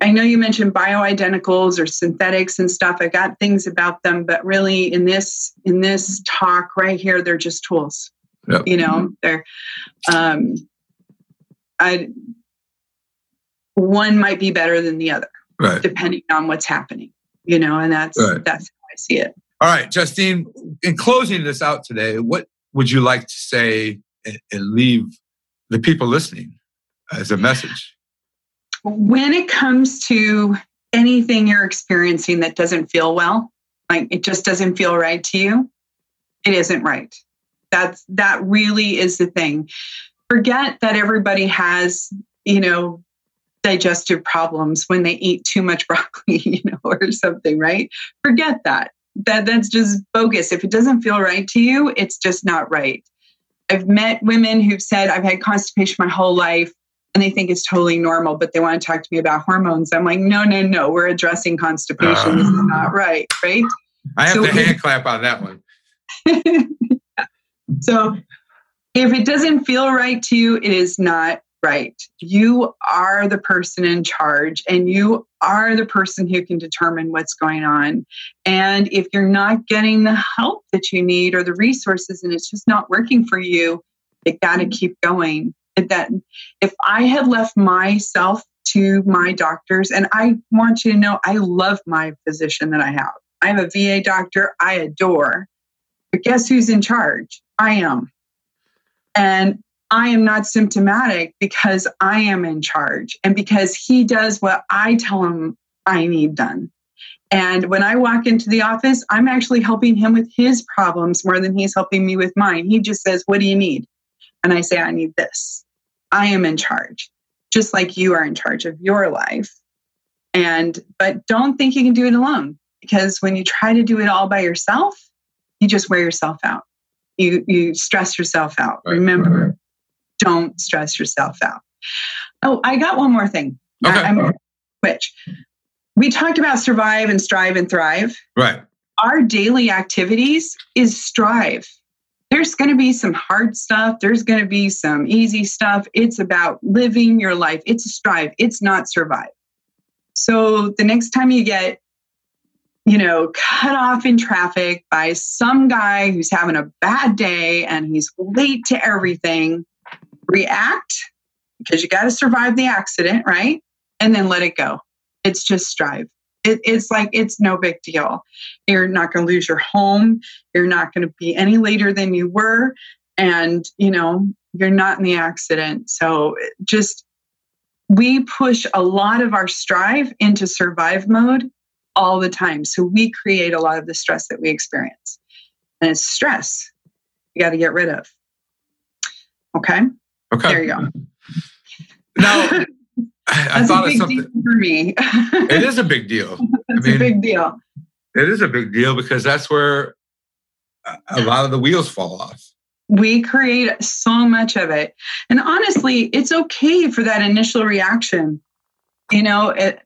Speaker 2: I know you mentioned bioidenticals or synthetics and stuff. I got things about them, but really in this in this talk right here, they're just tools. Yep. You know, they're um I one might be better than the other,
Speaker 1: right.
Speaker 2: depending on what's happening. You know, and that's right. that's how I see it.
Speaker 1: All right, Justine, in closing this out today, what would you like to say and leave the people listening as a message?
Speaker 2: When it comes to anything you're experiencing that doesn't feel well, like it just doesn't feel right to you, it isn't right. That's that really is the thing. Forget that everybody has, you know, digestive problems when they eat too much broccoli, you know, or something, right? Forget that. That that's just bogus. If it doesn't feel right to you, it's just not right. I've met women who've said, I've had constipation my whole life and they think it's totally normal, but they want to talk to me about hormones. I'm like, no, no, no, we're addressing constipation. Uh, this is not right, right?
Speaker 1: I have so to hand clap on that one.
Speaker 2: so if it doesn't feel right to you, it is not right. You are the person in charge and you are the person who can determine what's going on. And if you're not getting the help that you need or the resources and it's just not working for you, it got to mm-hmm. keep going that if I had left myself to my doctors, and I want you to know I love my physician that I have. I have a VA doctor I adore, but guess who's in charge? I am. And I am not symptomatic because I am in charge and because he does what I tell him I need done. And when I walk into the office, I'm actually helping him with his problems more than he's helping me with mine. He just says, What do you need? And I say, I need this. I am in charge, just like you are in charge of your life. And, but don't think you can do it alone because when you try to do it all by yourself, you just wear yourself out. You, you stress yourself out. Right. Remember, don't stress yourself out. Oh, I got one more thing.
Speaker 1: Okay. I'm,
Speaker 2: which we talked about survive and strive and thrive.
Speaker 1: Right.
Speaker 2: Our daily activities is strive. There's going to be some hard stuff. There's going to be some easy stuff. It's about living your life. It's a strive. It's not survive. So the next time you get, you know, cut off in traffic by some guy who's having a bad day and he's late to everything, react because you got to survive the accident, right? And then let it go. It's just strive. It, it's like it's no big deal. You're not going to lose your home. You're not going to be any later than you were. And, you know, you're not in the accident. So just, we push a lot of our strive into survive mode all the time. So we create a lot of the stress that we experience. And it's stress you got to get rid of. Okay.
Speaker 1: Okay.
Speaker 2: There you go.
Speaker 1: Now, I, thought of something
Speaker 2: for me.
Speaker 1: it is a big deal.
Speaker 2: it's I mean, a big deal.
Speaker 1: It is a big deal because that's where a lot of the wheels fall off.
Speaker 2: We create so much of it. And honestly, it's okay for that initial reaction. You know, it,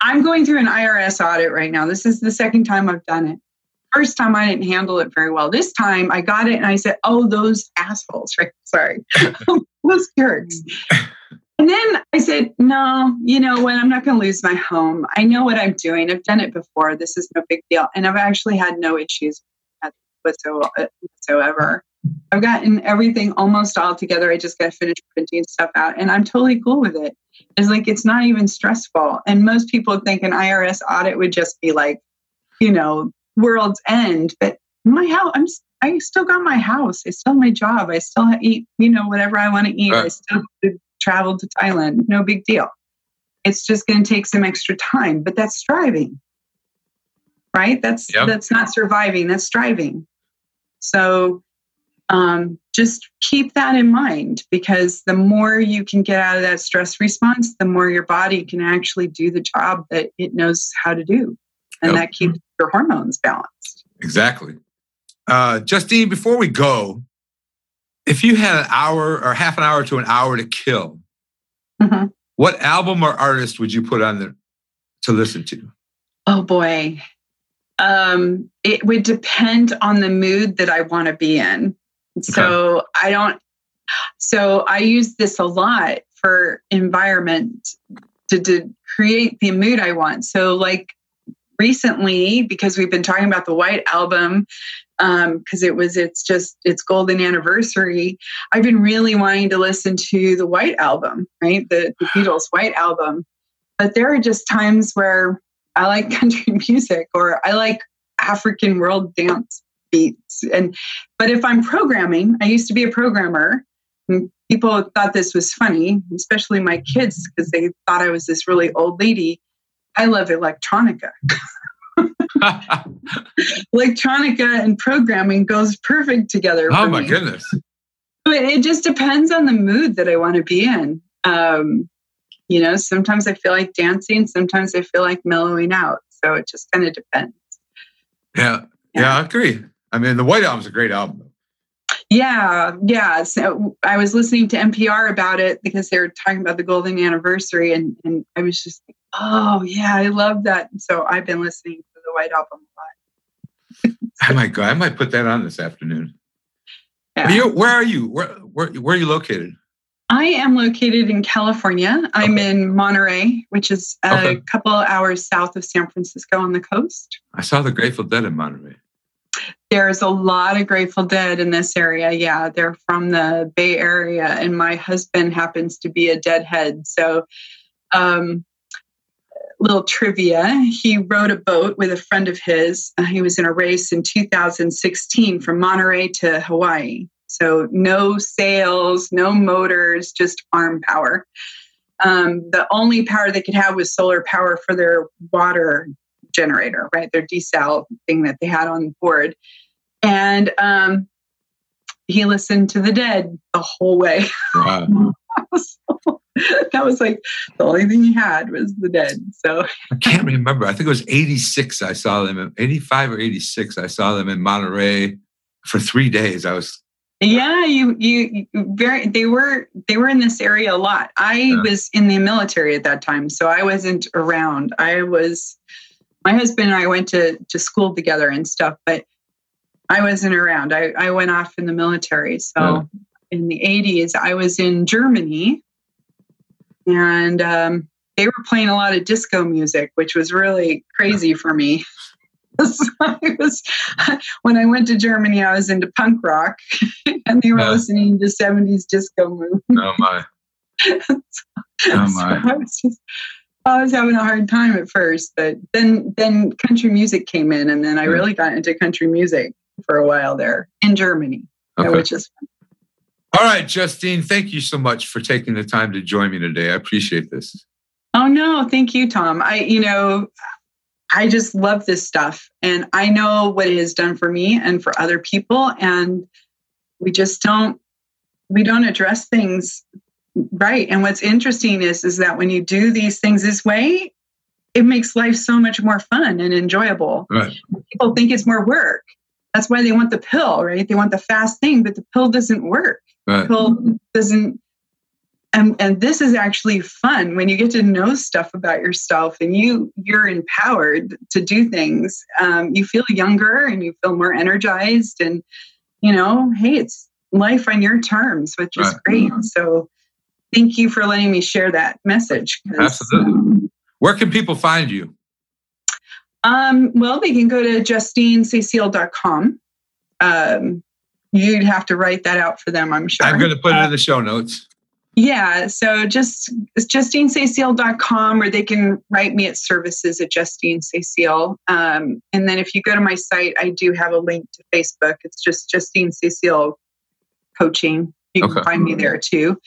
Speaker 2: I'm going through an IRS audit right now. This is the second time I've done it. First time I didn't handle it very well. This time I got it and I said, "Oh, those assholes!" Right? Sorry, those jerks. And then I said, no, you know what? I'm not going to lose my home. I know what I'm doing. I've done it before. This is no big deal. And I've actually had no issues whatsoever. I've gotten everything almost all together. I just got to finish printing stuff out and I'm totally cool with it. It's like, it's not even stressful. And most people think an IRS audit would just be like, you know, world's end. But my house, I'm, I still got my house. I still have my job. I still eat, you know, whatever I want to eat. I still travel to Thailand. No big deal. It's just going to take some extra time, but that's striving. Right? That's yep. that's not surviving, that's striving. So um, just keep that in mind because the more you can get out of that stress response, the more your body can actually do the job that it knows how to do. And yep. that keeps your hormones balanced.
Speaker 1: Exactly. Uh, Justine, before we go, if you had an hour or half an hour to an hour to kill, mm-hmm. what album or artist would you put on there to listen to?
Speaker 2: Oh boy. Um, it would depend on the mood that I want to be in. So okay. I don't, so I use this a lot for environment to, to create the mood I want. So, like recently, because we've been talking about the White Album, because um, it was it's just its golden anniversary. I've been really wanting to listen to the White album, right? The, the Beatles White album. But there are just times where I like country music or I like African world dance beats. And but if I'm programming, I used to be a programmer. people thought this was funny, especially my kids, because they thought I was this really old lady. I love electronica. electronica and programming goes perfect together.
Speaker 1: Oh my me. goodness.
Speaker 2: But it just depends on the mood that I want to be in. Um, you know, sometimes I feel like dancing, sometimes I feel like mellowing out. So it just kind of depends.
Speaker 1: Yeah, yeah, yeah, I agree. I mean, the White Album's a great album.
Speaker 2: Yeah, yeah. So I was listening to NPR about it because they were talking about the golden anniversary, and, and I was just like, oh, yeah, I love that. So I've been listening to the White Album a
Speaker 1: lot. I might go. I might put that on this afternoon. Yeah. You, where are you? Where, where where are you located?
Speaker 2: I am located in California. I'm in Monterey, which is a okay. couple hours south of San Francisco on the coast.
Speaker 1: I saw the Grateful Dead in Monterey.
Speaker 2: There's a lot of Grateful Dead in this area. Yeah, they're from the Bay Area, and my husband happens to be a Deadhead. So um, little trivia. He rowed a boat with a friend of his. Uh, he was in a race in 2016 from Monterey to Hawaii. So no sails, no motors, just arm power. Um, the only power they could have was solar power for their water generator, right? Their desal thing that they had on board. And um, he listened to the dead the whole way. Wow. that was like the only thing he had was the dead. So
Speaker 1: I can't remember. I think it was 86. I saw them in 85 or 86. I saw them in Monterey for three days. I was
Speaker 2: Yeah, you you very they were they were in this area a lot. I yeah. was in the military at that time, so I wasn't around. I was my husband and I went to to school together and stuff, but I wasn't around. I, I went off in the military. So yeah. in the 80s, I was in Germany and um, they were playing a lot of disco music, which was really crazy for me. so I was, when I went to Germany, I was into punk rock and they were listening to 70s disco movies.
Speaker 1: Oh my.
Speaker 2: so, oh my. So I was just, I was having a hard time at first, but then then country music came in, and then I hmm. really got into country music for a while there in Germany, okay. which is fun.
Speaker 1: All right, Justine, thank you so much for taking the time to join me today. I appreciate this.
Speaker 2: Oh no, thank you, Tom. I, you know, I just love this stuff and I know what it has done for me and for other people. And we just don't we don't address things right. And what's interesting is is that when you do these things this way, it makes life so much more fun and enjoyable. Right. People think it's more work. That's why they want the pill, right? They want the fast thing, but the pill doesn't work. Right. Pill doesn't. And, and this is actually fun when you get to know stuff about yourself and you you're empowered to do things um, you feel younger and you feel more energized and you know hey it's life on your terms which is right. great so thank you for letting me share that message
Speaker 1: absolutely um, where can people find you
Speaker 2: um, well, they can go to justinececile.com. Um, you'd have to write that out for them, I'm sure.
Speaker 1: I'm going to put it in the show notes.
Speaker 2: Yeah, so just it's justinececile.com or they can write me at services at Justine Cécile. Um, and then if you go to my site, I do have a link to Facebook. It's just Justine Cécile Coaching. You okay. can find me there too.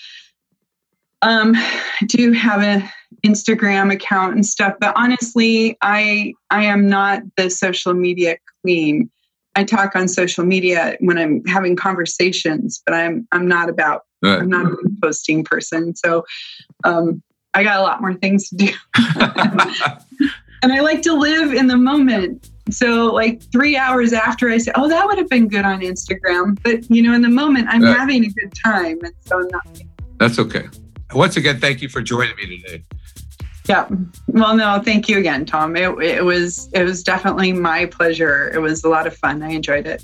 Speaker 2: Um, I do have a Instagram account and stuff, but honestly, I I am not the social media queen. I talk on social media when I'm having conversations, but I'm I'm not about right. I'm not a posting person. So um, I got a lot more things to do. and I like to live in the moment. So like three hours after I say, oh, that would have been good on Instagram. But you know, in the moment I'm right. having a good time. And so I'm not
Speaker 1: That's okay. Once again, thank you for joining me today.
Speaker 2: Yeah. Well, no, thank you again, Tom. It, it was it was definitely my pleasure. It was a lot of fun. I enjoyed it.